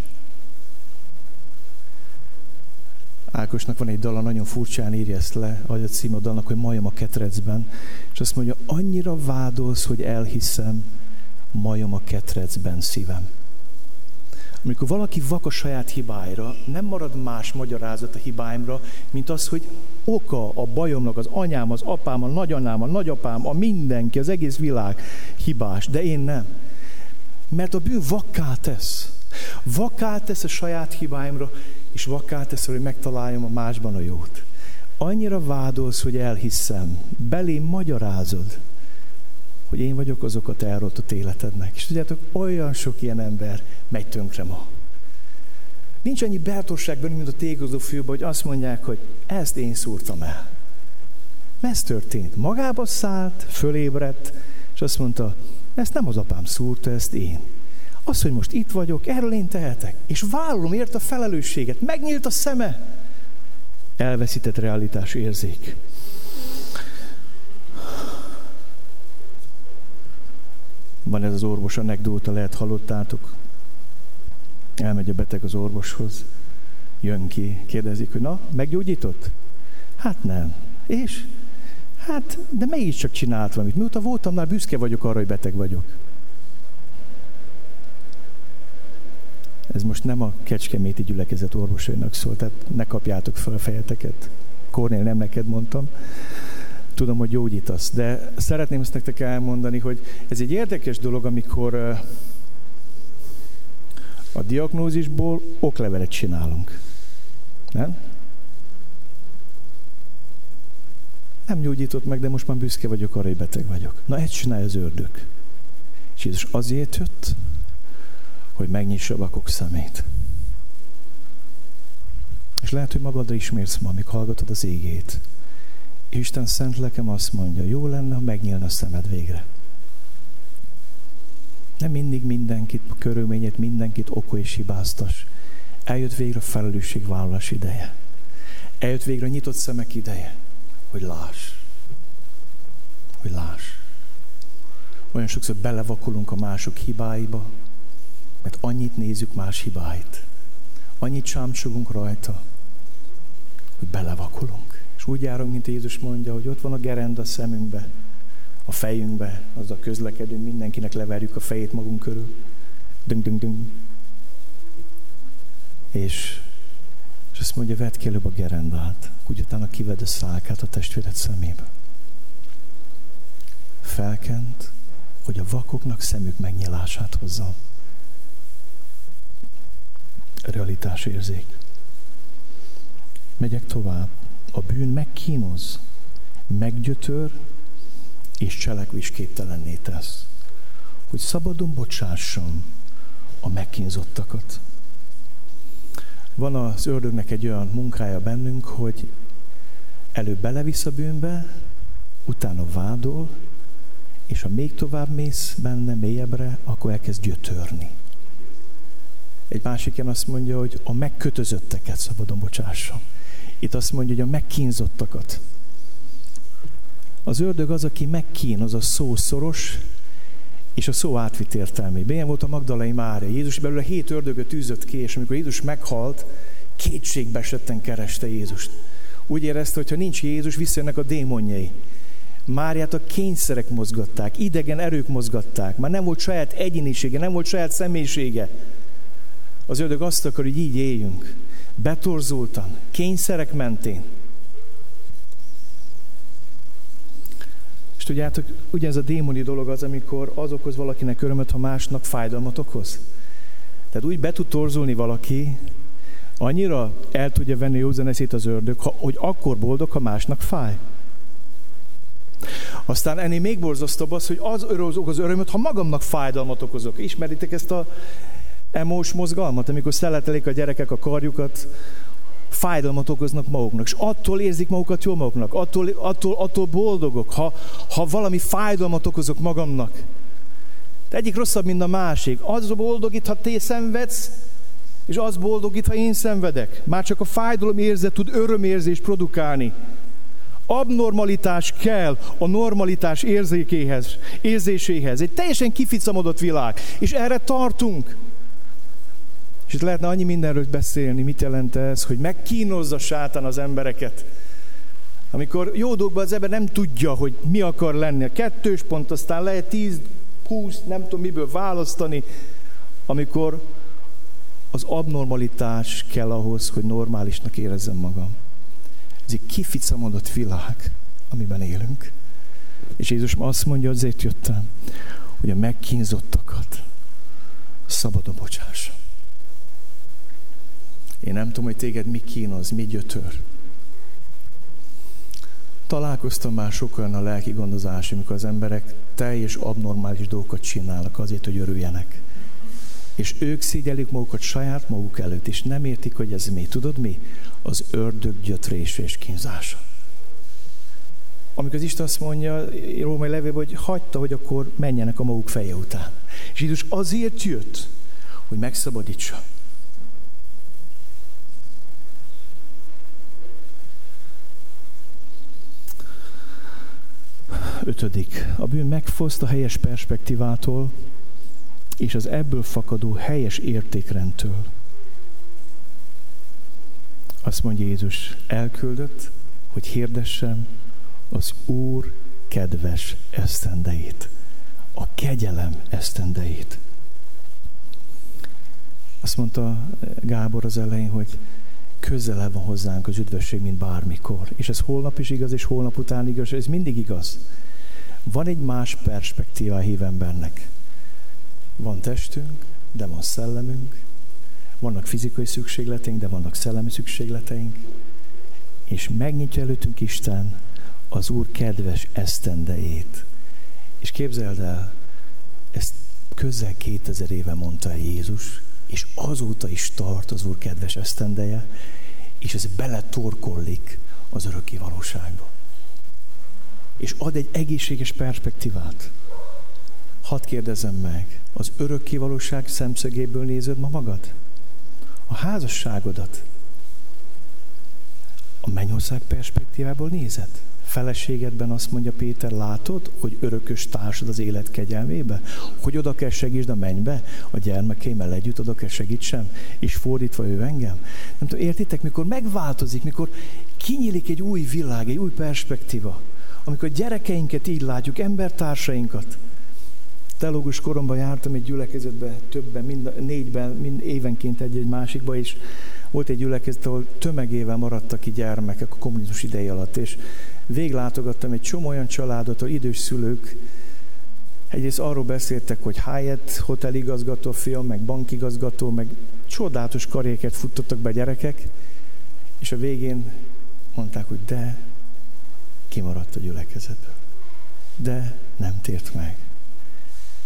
Ákosnak van egy dala, nagyon furcsán írja ezt le, a cím a dalnak, hogy majom a ketrecben, és azt mondja, annyira vádolsz, hogy elhiszem, majom a ketrecben szívem. Amikor valaki vak a saját hibáira, nem marad más magyarázat a hibáimra, mint az, hogy oka a bajomnak az anyám, az apám, a nagyanyám, a nagyapám, a mindenki, az egész világ hibás, de én nem. Mert a bűn vakká tesz. Vakká tesz a saját hibáimra, és vakká tesz, hogy megtaláljam a másban a jót. Annyira vádolsz, hogy elhiszem, belém magyarázod, hogy én vagyok az okat elrontott életednek. És tudjátok, olyan sok ilyen ember megy tönkre ma. Nincs annyi bátorság bennünk, mint a tégozó fülbe, hogy azt mondják, hogy ezt én szúrtam el. Ez történt. Magába szállt, fölébredt, és azt mondta, ezt nem az apám szúrta, ezt én. Az, hogy most itt vagyok, erről én tehetek. És vállalom ért a felelősséget. Megnyílt a szeme. Elveszített realitás érzék. Van ez az orvos anekdóta, lehet hallottátok. Elmegy a beteg az orvoshoz, jön ki, kérdezik, hogy na, meggyógyított? Hát nem. És? Hát, de mégiscsak csinált valamit. Mióta voltam már, büszke vagyok arra, hogy beteg vagyok. Ez most nem a kecskeméti gyülekezet orvosainak szól, tehát ne kapjátok fel a fejeteket. Kornél nem neked mondtam. Tudom, hogy gyógyítasz, de szeretném ezt nektek elmondani, hogy ez egy érdekes dolog, amikor a diagnózisból oklevelet csinálunk. Nem? Nem gyógyított meg, de most már büszke vagyok arra, hogy beteg vagyok. Na, ezt csinálja az ördög. És Jézus azért jött, hogy megnyissa a vakok szemét. És lehet, hogy magadra ismérsz ma, amíg hallgatod az égét. Isten szent lekem azt mondja, jó lenne, ha megnyílna a szemed végre. Nem mindig mindenkit, körülményet, mindenkit okol és hibáztas. Eljött végre a felelősségvállalás ideje. Eljött végre a nyitott szemek ideje, hogy láss. Hogy láss. Olyan sokszor belevakulunk a mások hibáiba, mert annyit nézzük más hibáit. Annyit sámcsogunk rajta, hogy belevakulunk. Úgy járunk, mint Jézus mondja, hogy ott van a gerenda a szemünkbe, a fejünkbe, a közlekedünk, mindenkinek leverjük a fejét magunk körül. Dünk, dünk, dünk. És, és azt mondja, vedd ki előbb a gerendát, úgy utána kived a szálkát a testvéred szemébe. Felkent, hogy a vakoknak szemük megnyilását hozza. Realitás érzék. Megyek tovább. A bűn megkínoz, meggyötör, és cselekvésképtelenné tesz. Hogy szabadon bocsássam a megkínzottakat. Van az ördögnek egy olyan munkája bennünk, hogy előbb belevisz a bűnbe, utána vádol, és ha még tovább mész benne mélyebbre, akkor elkezd gyötörni. Egy másik ilyen azt mondja, hogy a megkötözötteket szabadon bocsássam. Itt azt mondja, hogy a megkínzottakat. Az ördög az, aki megkínoz a szó szoros, és a szó átvitt értelmében. Ilyen volt a Magdalai Mária. Jézus belőle hét ördögöt űzött ki, és amikor Jézus meghalt, kétségbe esetten kereste Jézust. Úgy érezte, hogy ha nincs Jézus, visszajönnek a démonjai. Máriát a kényszerek mozgatták, idegen erők mozgatták. Már nem volt saját egyénisége, nem volt saját személyisége. Az ördög azt akar, hogy így éljünk. Betorzultan, kényszerek mentén. És tudjátok, ugye ez a démoni dolog az, amikor az okoz valakinek örömöt, ha másnak fájdalmat okoz. Tehát úgy be tud torzulni valaki, annyira el tudja venni józaneszét az ördög, hogy akkor boldog, ha másnak fáj. Aztán ennél még borzasztóbb az, hogy az okoz örömöt, ha magamnak fájdalmat okozok. Ismeritek ezt a emós mozgalmat, amikor szeletelik a gyerekek a karjukat, fájdalmat okoznak maguknak, és attól érzik magukat jól maguknak, attól, attól, attól boldogok, ha, ha valami fájdalmat okozok magamnak. De egyik rosszabb, mint a másik. Az boldogít, ha te szenvedsz, és az boldogít, ha én szenvedek. Már csak a fájdalom érzet tud örömérzést produkálni. Abnormalitás kell a normalitás érzékéhez, érzéséhez. Egy teljesen kificamodott világ, és erre tartunk. És itt lehetne annyi mindenről beszélni, mit jelent ez, hogy megkínozza sátán az embereket. Amikor jó dolgokban az ember nem tudja, hogy mi akar lenni. A kettős pont, aztán lehet tíz, húsz, nem tudom miből választani, amikor az abnormalitás kell ahhoz, hogy normálisnak érezzem magam. Ez egy kificamodott világ, amiben élünk. És Jézus azt mondja, azért jöttem, hogy a megkínzottakat szabadon bocsássa. Én nem tudom, hogy téged mi kínoz, mi gyötör. Találkoztam már sokan a lelki gondozás, amikor az emberek teljes abnormális dolgokat csinálnak azért, hogy örüljenek. És ők szégyelik magukat saját maguk előtt, és nem értik, hogy ez mi. Tudod mi? Az ördög gyötrése és kínzása. Amikor az Isten azt mondja, római levélben, hogy hagyta, hogy akkor menjenek a maguk feje után. És Jézus azért jött, hogy megszabadítsa. Ötödik. A bűn megfoszt a helyes perspektívától, és az ebből fakadó helyes értékrendtől. Azt mondja Jézus, elküldött, hogy hirdessem az Úr kedves esztendeit, a kegyelem esztendeit. Azt mondta Gábor az elején, hogy közelebb van hozzánk az üdvösség, mint bármikor. És ez holnap is igaz, és holnap után igaz, ez mindig igaz. Van egy más perspektíva a hívembernek. Van testünk, de van szellemünk, vannak fizikai szükségleteink, de vannak szellemi szükségleteink, és megnyitja előttünk Isten az Úr kedves esztendejét. És képzeld el, ezt közel 2000 éve mondta el Jézus, és azóta is tart az Úr kedves esztendeje, és ez beletorkollik az örökké valóságba. És ad egy egészséges perspektívát. Hadd kérdezem meg, az örökkévalóság szemszögéből nézed ma magad? A házasságodat a mennyország perspektívából nézed? Feleségedben azt mondja Péter, látod, hogy örökös társad az élet kegyelmébe? Hogy oda kell segítsd a mennybe? A gyermekeimmel együtt oda kell segítsem? És fordítva ő engem? Nem tudom, értitek, mikor megváltozik, mikor kinyílik egy új világ, egy új perspektíva, amikor gyerekeinket így látjuk, embertársainkat, Teológus koromban jártam egy gyülekezetbe, többen, mind, négyben, mind évenként egy-egy másikba, és volt egy gyülekezet, ahol tömegével maradtak ki gyermekek a kommunizmus ideje alatt, és véglátogattam egy csomó olyan családot, ahol idős szülők egyrészt arról beszéltek, hogy Hyatt hoteligazgató fiam, meg bankigazgató, meg csodálatos karrieket futtottak be gyerekek, és a végén mondták, hogy de kimaradt a gyülekezetből. De nem tért meg.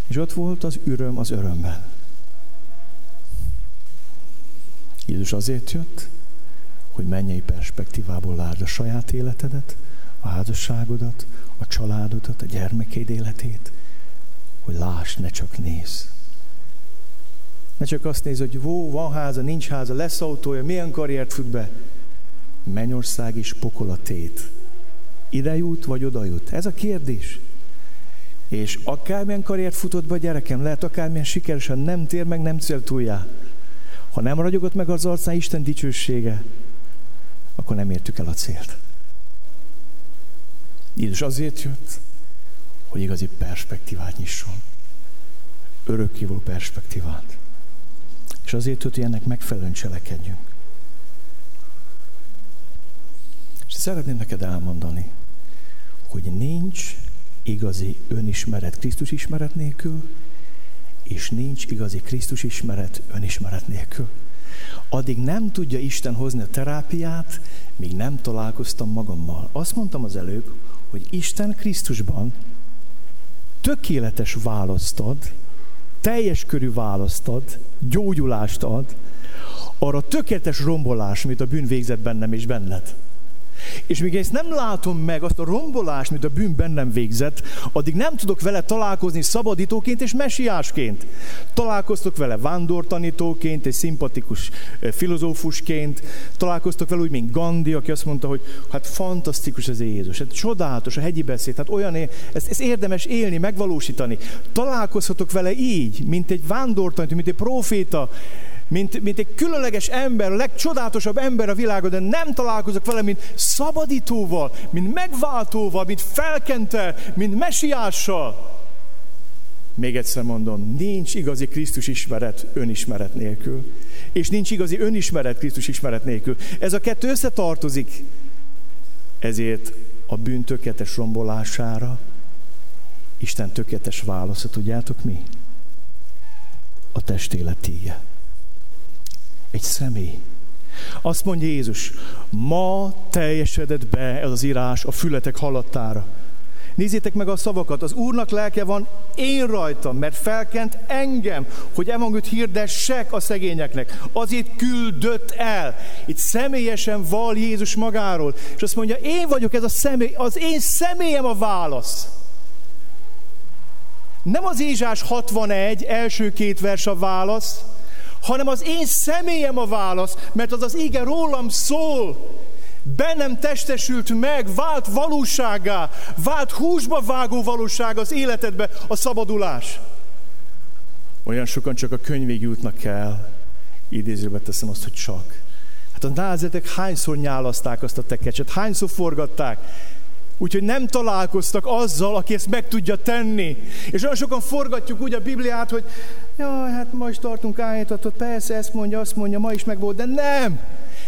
És ott volt az üröm az örömben. Jézus azért jött, hogy mennyei perspektívából lásd a saját életedet, a házasságodat, a családodat, a gyermekeid életét, hogy láss, ne csak néz. Ne csak azt néz, hogy vó, van háza, nincs háza, lesz autója, milyen karriert fut be. Mennyország is pokolatét. Ide jut, vagy oda jut? Ez a kérdés. És akármilyen karriert futott be a gyerekem, lehet akármilyen sikeresen nem tér meg, nem cél túljá. Ha nem ragyogott meg az arcán Isten dicsősége, akkor nem értük el a célt. Jézus azért jött, hogy igazi perspektívát nyisson. Örökkévaló perspektívát. És azért jött, hogy ennek megfelelően cselekedjünk. És szeretném neked elmondani, hogy nincs igazi önismeret Krisztus ismeret nélkül, és nincs igazi Krisztus ismeret önismeret nélkül. Addig nem tudja Isten hozni a terápiát, míg nem találkoztam magammal. Azt mondtam az előbb, hogy Isten Krisztusban tökéletes választ ad, teljes körű választ ad, gyógyulást ad, arra tökéletes rombolás, amit a bűn végzett bennem és benned. És míg ezt nem látom meg, azt a rombolást, amit a bűn bennem végzett, addig nem tudok vele találkozni szabadítóként és mesiásként. Találkoztok vele vándortanítóként, egy szimpatikus filozófusként, találkoztok vele úgy, mint Gandhi, aki azt mondta, hogy hát fantasztikus az Jézus, hát csodálatos a hegyi beszéd, hát olyan, ezt, ezt érdemes élni, megvalósítani. Találkozhatok vele így, mint egy vándortanító, mint egy proféta, mint, mint egy különleges ember, a legcsodálatosabb ember a világon, de nem találkozok vele, mint szabadítóval, mint megváltóval, mint felkentel, mint mesiással. Még egyszer mondom, nincs igazi Krisztus ismeret önismeret nélkül. És nincs igazi önismeret Krisztus ismeret nélkül. Ez a kettő összetartozik. Ezért a bűn tökéletes rombolására Isten tökéletes válasza, tudjátok mi? A testélet tíge egy személy. Azt mondja Jézus, ma teljesedett be ez az írás a fületek halattára. Nézzétek meg a szavakat, az Úrnak lelke van én rajtam, mert felkent engem, hogy evangőt hirdessek a szegényeknek. Azért küldött el. Itt személyesen val Jézus magáról, és azt mondja, én vagyok ez a személy, az én személyem a válasz. Nem az Ézsás 61 első két vers a válasz, hanem az én személyem a válasz, mert az az ége rólam szól. Bennem testesült meg, vált valóságá, vált húsba vágó valóság az életedbe a szabadulás. Olyan sokan csak a könyvig jutnak el, idézőbe teszem azt, hogy csak. Hát a názetek hányszor nyálaszták azt a tekecset, hányszor forgatták, Úgyhogy nem találkoztak azzal, aki ezt meg tudja tenni. És olyan sokan forgatjuk úgy a Bibliát, hogy ja, hát ma is tartunk állítatot, persze ezt mondja, azt mondja, ma is meg volt, de nem!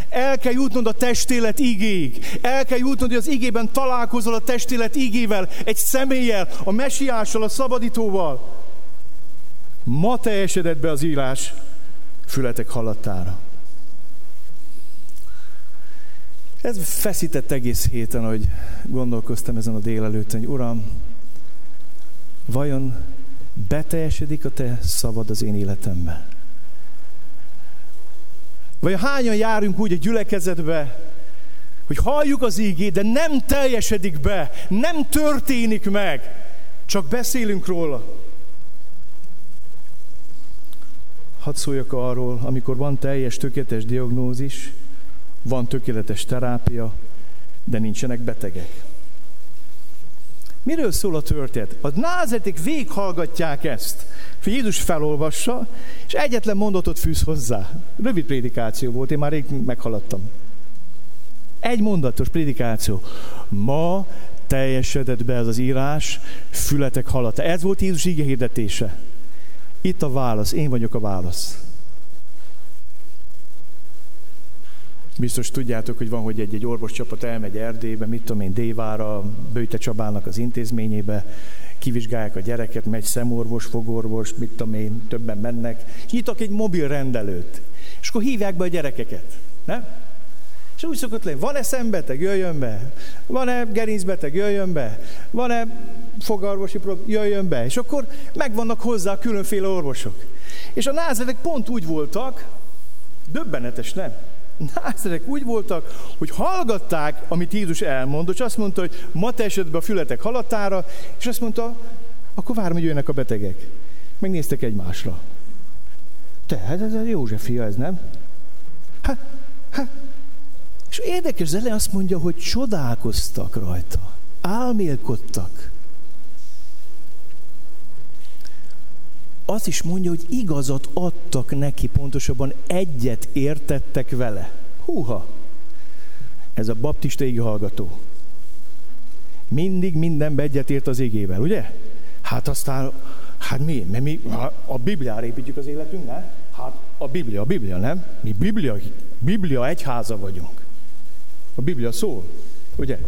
El kell jutnod a testélet igéig. El kell jutnod, hogy az igében találkozol a testélet igével, egy személlyel, a mesiással, a szabadítóval. Ma teljesedett be az írás fületek hallatára. Ez feszített egész héten, hogy gondolkoztam ezen a délelőtten, hogy Uram, vajon beteljesedik a Te szavad az én életembe? Vagy hányan járunk úgy a gyülekezetbe, hogy halljuk az ígét, de nem teljesedik be, nem történik meg, csak beszélünk róla. Hadd szóljak arról, amikor van teljes, tökéletes diagnózis, van tökéletes terápia, de nincsenek betegek. Miről szól a történet? A názetik véghallgatják ezt. Jézus felolvassa, és egyetlen mondatot fűz hozzá. Rövid prédikáció volt, én már rég meghaladtam. Egy mondatos prédikáció. Ma teljesedett be ez az írás, fületek hallata. Ez volt Jézus ige hirdetése. Itt a válasz, én vagyok a válasz. Biztos tudjátok, hogy van, hogy egy-egy orvoscsapat elmegy Erdélybe, mit tudom én, Dévára, Bőte Csabának az intézményébe, kivizsgálják a gyereket, megy szemorvos, fogorvos, mit tudom én, többen mennek, és nyitok egy mobil rendelőt, és akkor hívják be a gyerekeket, nem? És úgy szokott lenni, van-e szembeteg, jöjjön be, van-e gerincbeteg, jöjjön be, van-e fogarvosi program, jöjjön be, és akkor megvannak hozzá a különféle orvosok. És a názetek pont úgy voltak, döbbenetes, nem? Nászerek úgy voltak, hogy hallgatták, amit Jézus elmondott, és azt mondta, hogy ma te esetben a fületek halatára, és azt mondta, akkor várom, hogy jönnek a betegek. Megnéztek egymásra. Te, hát ez a József fia, ez nem? Hát, hát. És érdekes, az azt mondja, hogy csodálkoztak rajta. Álmélkodtak. Azt is mondja, hogy igazat adtak neki, pontosabban egyet értettek vele. Húha! Ez a baptista hallgató. Mindig mindenbe egyet ért az égével, ugye? Hát aztán, hát mi? Mert mi a Bibliára építjük az életünk, nem? Hát a Biblia, a Biblia, nem? Mi Biblia, Biblia egyháza vagyunk. A Biblia szól, ugye?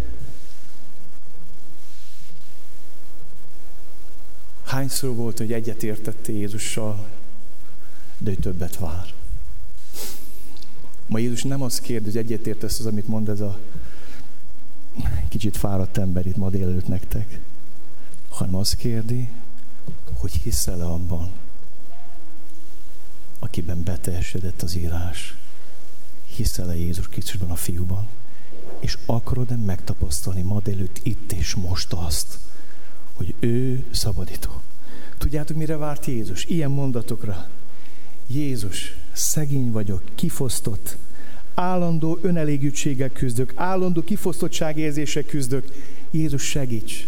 Hányszor volt, hogy egyetértette Jézussal, de ő többet vár. Ma Jézus nem azt kérdezi, hogy egyetértesz az, amit mond ez a kicsit fáradt ember itt ma délelőtt nektek, hanem azt kérdi, hogy hiszel-e abban, akiben beteljesedett az írás. Hiszel-e Jézus Krisztusban a fiúban? És akarod-e megtapasztalni ma délőtt itt és most azt, hogy ő szabadító. Tudjátok, mire várt Jézus? Ilyen mondatokra. Jézus, szegény vagyok, kifosztott, állandó önelégűtséggel küzdök, állandó kifosztottságérzések küzdök. Jézus segíts!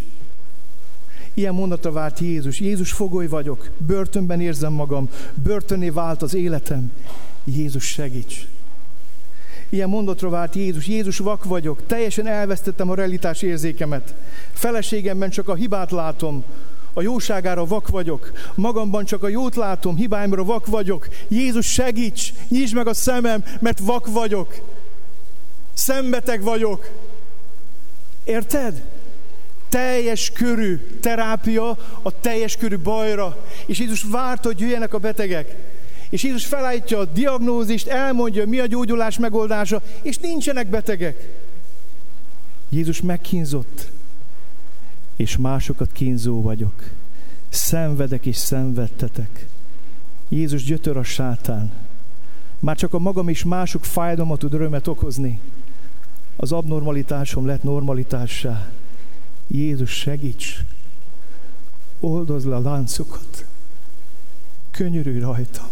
Ilyen mondata vált Jézus. Jézus fogoly vagyok, börtönben érzem magam, börtöné vált az életem. Jézus segíts! Ilyen mondatra vált Jézus. Jézus vak vagyok, teljesen elvesztettem a realitás érzékemet. Feleségemben csak a hibát látom, a jóságára vak vagyok, magamban csak a jót látom, hibáimra vak vagyok. Jézus segíts, nyisd meg a szemem, mert vak vagyok. Szembeteg vagyok. Érted? Teljes körű terápia a teljes körű bajra. És Jézus várta, hogy jöjjenek a betegek. És Jézus felállítja a diagnózist, elmondja, mi a gyógyulás megoldása, és nincsenek betegek. Jézus megkínzott, és másokat kínzó vagyok. Szenvedek és szenvedtetek. Jézus gyötör a sátán. Már csak a magam és mások fájdalmat tud örömet okozni. Az abnormalitásom lett normalitássá. Jézus segíts! Oldozz le a láncokat! Könyörülj rajta!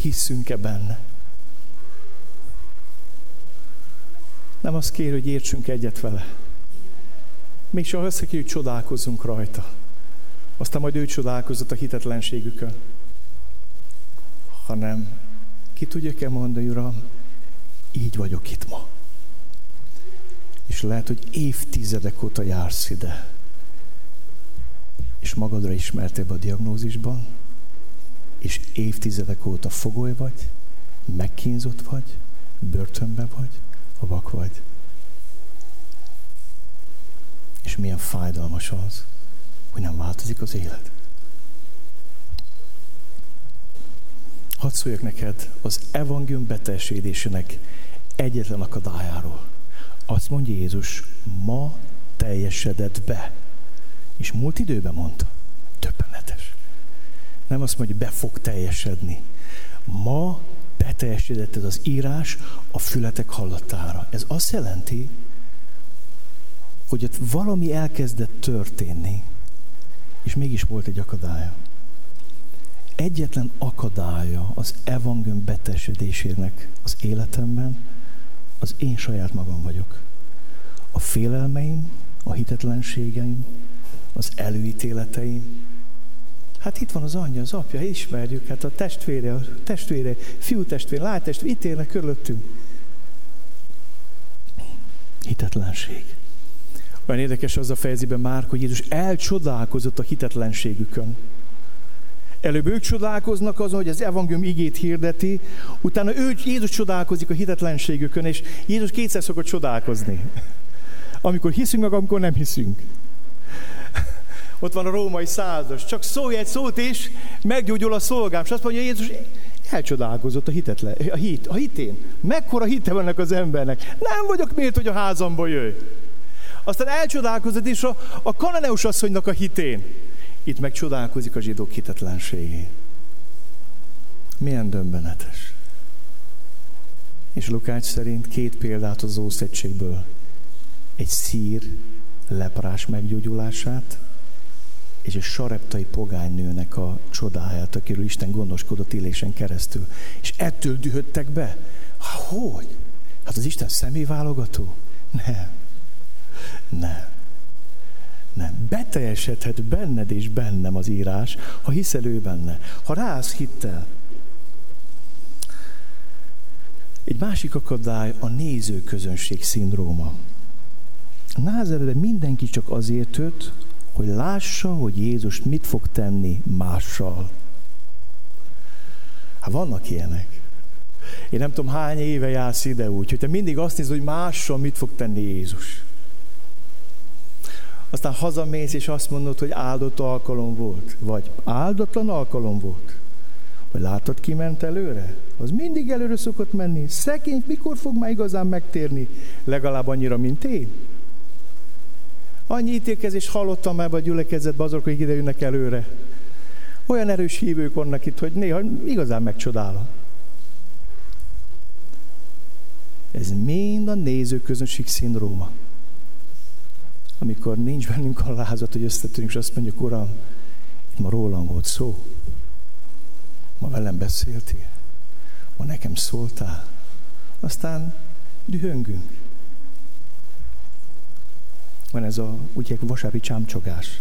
Hiszünk-e benne? Nem azt kér, hogy értsünk egyet vele. Még csak azt kér, hogy csodálkozzunk rajta. Aztán majd ő csodálkozott a hitetlenségükön. Hanem ki tudja-e mondani, Uram, így vagyok itt ma. És lehet, hogy évtizedek óta jársz ide. És magadra ismertél a diagnózisban, és évtizedek óta fogoly vagy, megkínzott vagy, börtönbe vagy, a vak vagy. És milyen fájdalmas az, hogy nem változik az élet. Hadd szóljak neked az evangélium beteljesedésének egyetlen akadályáról. Azt mondja Jézus, ma teljesedett be. És múlt időben mondta, Döbbenetes. Nem azt mondja, be fog teljesedni. Ma beteljesedett ez az írás a fületek hallatára. Ez azt jelenti, hogy ott valami elkezdett történni, és mégis volt egy akadálya. Egyetlen akadálya az evangélium beteljesedésének az életemben, az én saját magam vagyok. A félelmeim, a hitetlenségeim, az előítéleteim. Hát itt van az anyja, az apja, ismerjük, hát a testvére, a testvére, fiú testvére, lány testvére, itt élnek körülöttünk. Hitetlenség. Olyan érdekes az a fejezében már, hogy Jézus elcsodálkozott a hitetlenségükön. Előbb ők csodálkoznak azon, hogy az evangélium igét hirdeti, utána ő, Jézus csodálkozik a hitetlenségükön, és Jézus kétszer szokott csodálkozni. Amikor hiszünk, meg amikor nem hiszünk. Ott van a római százas. Csak szólj egy szót is, meggyógyul a szolgám. És azt mondja Jézus, elcsodálkozott a, hitetlen, a, hit, a hitén. Mekkora hite van ennek az embernek. Nem vagyok miért, hogy a házamba jöjj. Aztán elcsodálkozott is a, a kananeus asszonynak a hitén. Itt meg csodálkozik a zsidók hitetlenségé. Milyen döbbenetes. És Lukács szerint két példát az Ószegységből. Egy szír leprás meggyógyulását, és egy sareptai pogánynőnek a csodáját, akiről Isten gondoskodott élésen keresztül. És ettől dühöttek be. Hogy? Hát az Isten személyválogató? Nem. Nem. Nem. Beteljesedhet benned és bennem az írás, ha hiszel ő benne. Ha rász hittel. Egy másik akadály a nézőközönség szindróma. Názeredben mindenki csak azért jött, hogy lássa, hogy Jézus mit fog tenni mással. Hát vannak ilyenek. Én nem tudom, hány éve jársz ide úgy, hogy te mindig azt nézed, hogy mással mit fog tenni Jézus. Aztán hazamész, és azt mondod, hogy áldott alkalom volt. Vagy áldatlan alkalom volt. Vagy látod, ki ment előre? Az mindig előre szokott menni. Szekény, mikor fog már igazán megtérni? Legalább annyira, mint én. Annyi ítélkezést hallottam ebbe a gyülekezetben azok, hogy ide jönnek előre. Olyan erős hívők vannak itt, hogy néha igazán megcsodálom. Ez mind a nézőközönség szindróma. Amikor nincs bennünk a lázat, hogy összetűnünk, és azt mondjuk, Uram, itt ma rólam volt szó. Ma velem beszéltél. Ma nekem szóltál. Aztán dühöngünk. Van ez a, úgy vasárpi csámcsogás.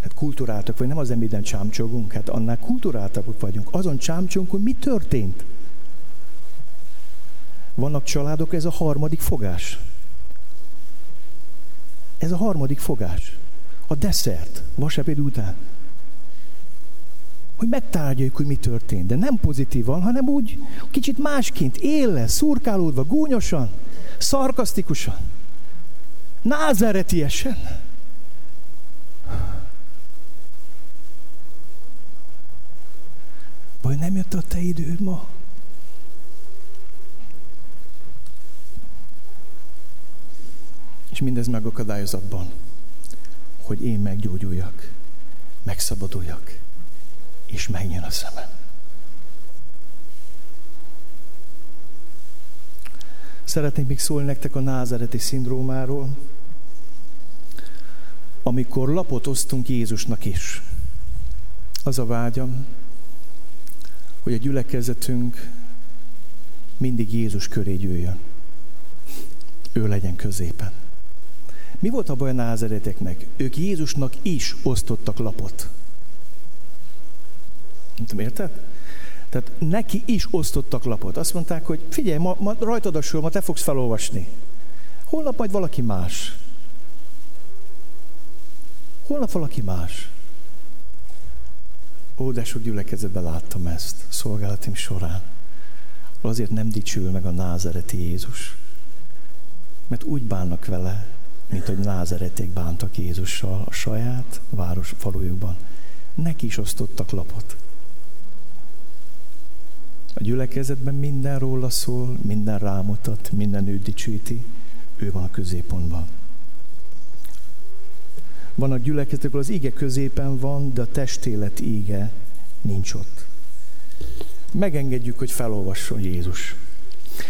Hát kulturáltak vagy, nem az minden csámcsogunk, hát annál kulturáltak vagyunk. Azon csámcsogunk, hogy mi történt. Vannak családok, ez a harmadik fogás. Ez a harmadik fogás. A desszert, vasárpéd után. Hogy megtárgyaljuk, hogy mi történt. De nem pozitívan, hanem úgy kicsit másként, élle, szurkálódva, gúnyosan, szarkasztikusan. Názeretiesen. Vagy nem jött a te időd ma? És mindez megakadályoz abban, hogy én meggyógyuljak, megszabaduljak, és menjen a szemem. Szeretnék még szólni nektek a názereti szindrómáról, amikor lapot osztunk Jézusnak is. Az a vágyam, hogy a gyülekezetünk mindig Jézus köré gyűjjön. Ő legyen középen. Mi volt a baj a názereteknek? Ők Jézusnak is osztottak lapot. Nem tudom, érted? Tehát neki is osztottak lapot. Azt mondták, hogy figyelj, ma, ma rajtad a sor, ma te fogsz felolvasni. Holnap majd valaki más. Holnap valaki más. Ó, de sok gyülekezetben láttam ezt szolgálatim során. Azért nem dicsül meg a názereti Jézus. Mert úgy bánnak vele, mint hogy názereték bántak Jézussal a saját város falujukban. Neki is osztottak lapot. A gyülekezetben minden róla szól, minden rámutat, minden ő dicsőíti, ő van a középpontban. Van a gyülekezetek, az ige középen van, de a testélet íge nincs ott. Megengedjük, hogy felolvasson Jézus.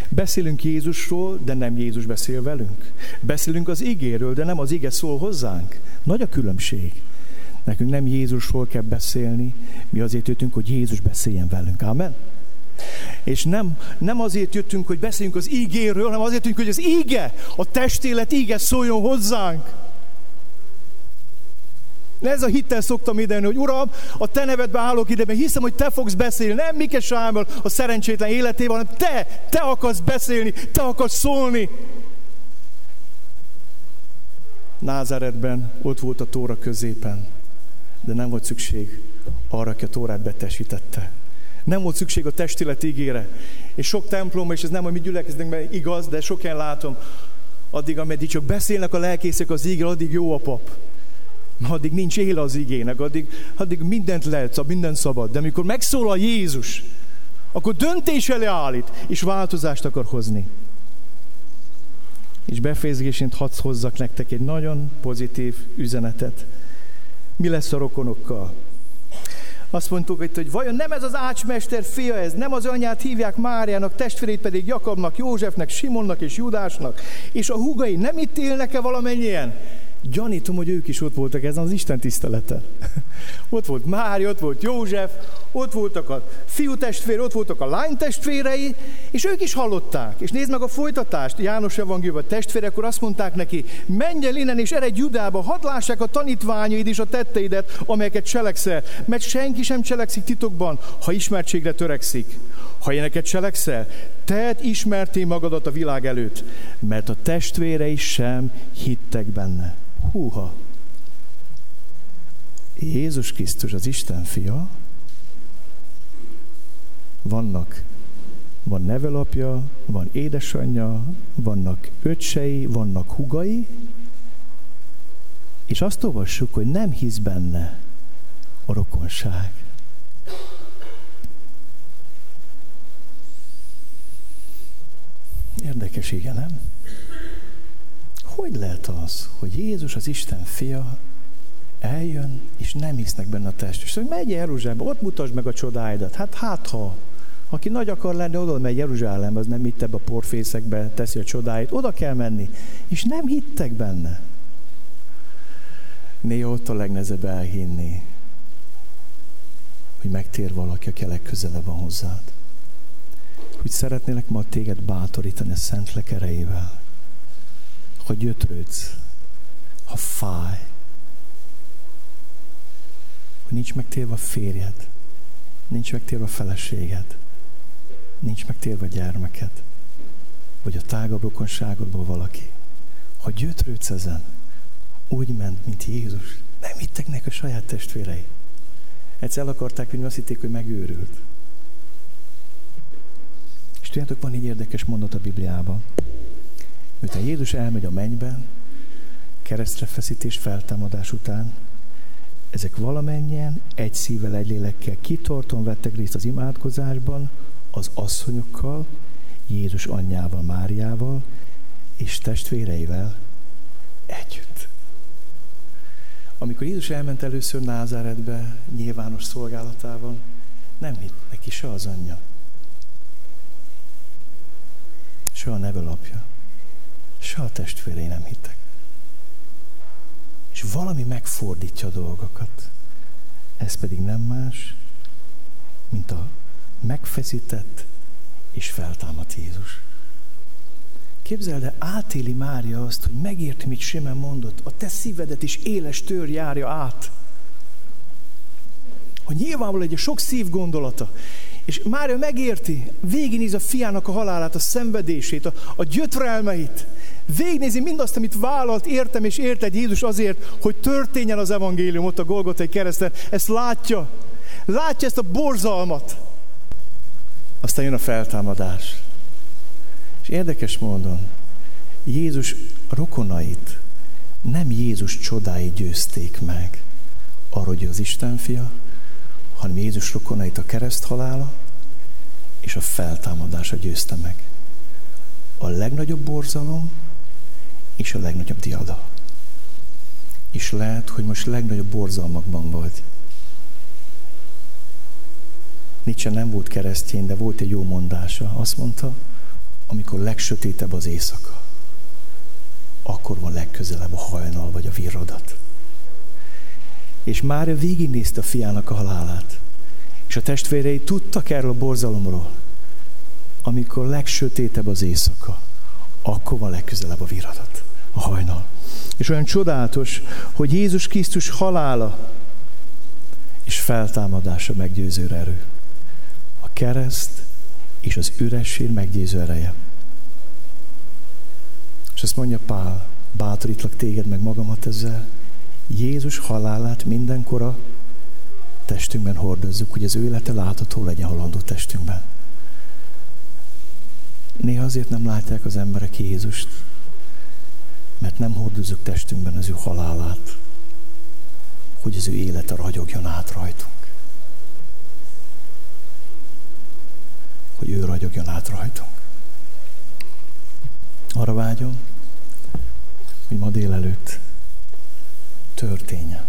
Beszélünk Jézusról, de nem Jézus beszél velünk. Beszélünk az igéről, de nem az ige szól hozzánk. Nagy a különbség. Nekünk nem Jézusról kell beszélni, mi azért jöttünk, hogy Jézus beszéljen velünk. Amen? És nem, nem azért jöttünk, hogy beszéljünk az ígéről, hanem azért jöttünk, hogy az íge, a testélet íge szóljon hozzánk. Ez a hittel szoktam ide hogy Uram, a te nevedbe állok ide, mert hiszem, hogy te fogsz beszélni. Nem Mike Sámuel a szerencsétlen életében, hanem te, te akarsz beszélni, te akarsz szólni. Názáretben ott volt a tóra középen, de nem volt szükség arra, aki a tórát betesítette. Nem volt szükség a testilet ígére. És sok templom, és ez nem a mi gyülekezdünkben igaz, de sok látom, addig, ameddig csak beszélnek a lelkészek az ígére, addig jó a pap addig nincs él az igének, addig, addig mindent lehet, minden szabad. De amikor megszólal Jézus, akkor döntés elé állít, és változást akar hozni. És befejezésként hadd hozzak nektek egy nagyon pozitív üzenetet. Mi lesz a rokonokkal? Azt mondtuk hogy hogy vajon nem ez az ácsmester fia ez, nem az anyját hívják Máriának, testvérét pedig Jakabnak, Józsefnek, Simonnak és Judásnak, és a húgai nem itt élnek-e valamennyien? Gyanítom, hogy ők is ott voltak ezen az Isten tiszteleten. ott volt Mária, ott volt József, ott voltak a fiú testvér, ott voltak a lány testvérei, és ők is hallották. És nézd meg a folytatást, János evangéliumban testvérek, akkor azt mondták neki, menj el innen és eredj Judába, hadd lássák a tanítványaid és a tetteidet, amelyeket cselekszel, mert senki sem cselekszik titokban, ha ismertségre törekszik. Ha ilyeneket cselekszel, tedd ismerté magadat a világ előtt, mert a testvérei sem hittek benne. Húha! Jézus Krisztus az Isten fia, vannak, van nevelapja, van édesanyja, vannak öcsei, vannak hugai, és azt olvassuk, hogy nem hisz benne a rokonság. Érdekes, igen, nem? Hogy lehet az, hogy Jézus az Isten fia eljön, és nem hisznek benne a test. És megy Jeruzsálembe, ott mutasd meg a csodáidat. Hát hát ha, aki nagy akar lenni, oda megy Jeruzsálembe, az nem itt ebbe a porfészekbe teszi a csodáit, oda kell menni. És nem hittek benne. Néha ott a legnehezebb elhinni, hogy megtér valaki, aki a legközelebb van hozzád. Hogy szeretnélek ma téged bátorítani a Szentlek erejével ha gyötrődsz, ha fáj, hogy nincs megtérve a férjed, nincs megtérve a feleséged, nincs megtérve a gyermeked, vagy a tágabb rokonságodból valaki. Ha gyötrődsz ezen, úgy ment, mint Jézus. Nem hittek neki a saját testvérei. Egyszer el akarták vinni, azt hitték, hogy megőrült. És tudjátok, van egy érdekes mondat a Bibliában. Miután Jézus elmegy a mennybe, keresztre feszítés feltámadás után, ezek valamennyien egy szívvel, egy lélekkel kitorton vettek részt az imádkozásban, az asszonyokkal, Jézus anyjával, Máriával és testvéreivel együtt. Amikor Jézus elment először Názáretbe, nyilvános szolgálatában, nem hitt neki se az anyja, se a nevelapja se a testvérei nem hittek. És valami megfordítja a dolgokat. Ez pedig nem más, mint a megfeszített és feltámadt Jézus. Képzeld el, átéli Mária azt, hogy megérti, mit Simen mondott, a te szívedet is éles tör járja át. Hogy nyilvánvalóan egy sok szív gondolata. És Mária megérti, végignéz a fiának a halálát, a szenvedését, a, a gyötrelmeit, végnézi mindazt, amit vállalt, értem és érted Jézus azért, hogy történjen az evangélium ott a Golgotai kereszten. Ezt látja. Látja ezt a borzalmat. Aztán jön a feltámadás. És érdekes módon, Jézus rokonait nem Jézus csodái győzték meg, arra, hogy az Isten fia, hanem Jézus rokonait a kereszt halála és a feltámadása győzte meg. A legnagyobb borzalom és a legnagyobb diada. És lehet, hogy most legnagyobb borzalmakban vagy. Nietzsche nem volt keresztény, de volt egy jó mondása. Azt mondta, amikor legsötétebb az éjszaka, akkor van legközelebb a hajnal vagy a virradat. És már végignézte a fiának a halálát. És a testvérei tudtak erről a borzalomról. Amikor legsötétebb az éjszaka, akkor van legközelebb a viradat, a hajnal. És olyan csodálatos, hogy Jézus Krisztus halála és feltámadása meggyőző erő. A kereszt és az üresség meggyőző ereje. És ezt mondja Pál, bátorítlak téged meg magamat ezzel, Jézus halálát mindenkora testünkben hordozzuk, hogy az ő élete látható legyen halandó testünkben. Néha azért nem látják az emberek Jézust, mert nem hordozzuk testünkben az ő halálát, hogy az ő élete ragyogjon át rajtunk. Hogy ő ragyogjon át rajtunk. Arra vágyom, hogy ma délelőtt történjen.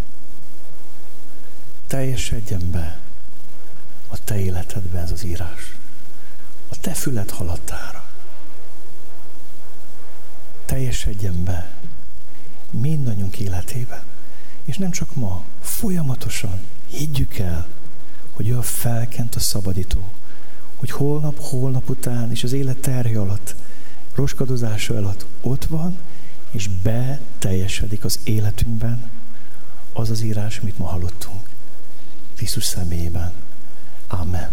Teljesedjen be a te életedbe ez az írás. A te füled halattára. Teljesedjen be mindannyiunk életébe. És nem csak ma, folyamatosan higgyük el, hogy ő a felkent a szabadító. Hogy holnap, holnap után és az élet terhe alatt, roskadozása alatt ott van, és beteljesedik az életünkben az az írás, amit ma hallottunk. Krisztus személyében. Amen.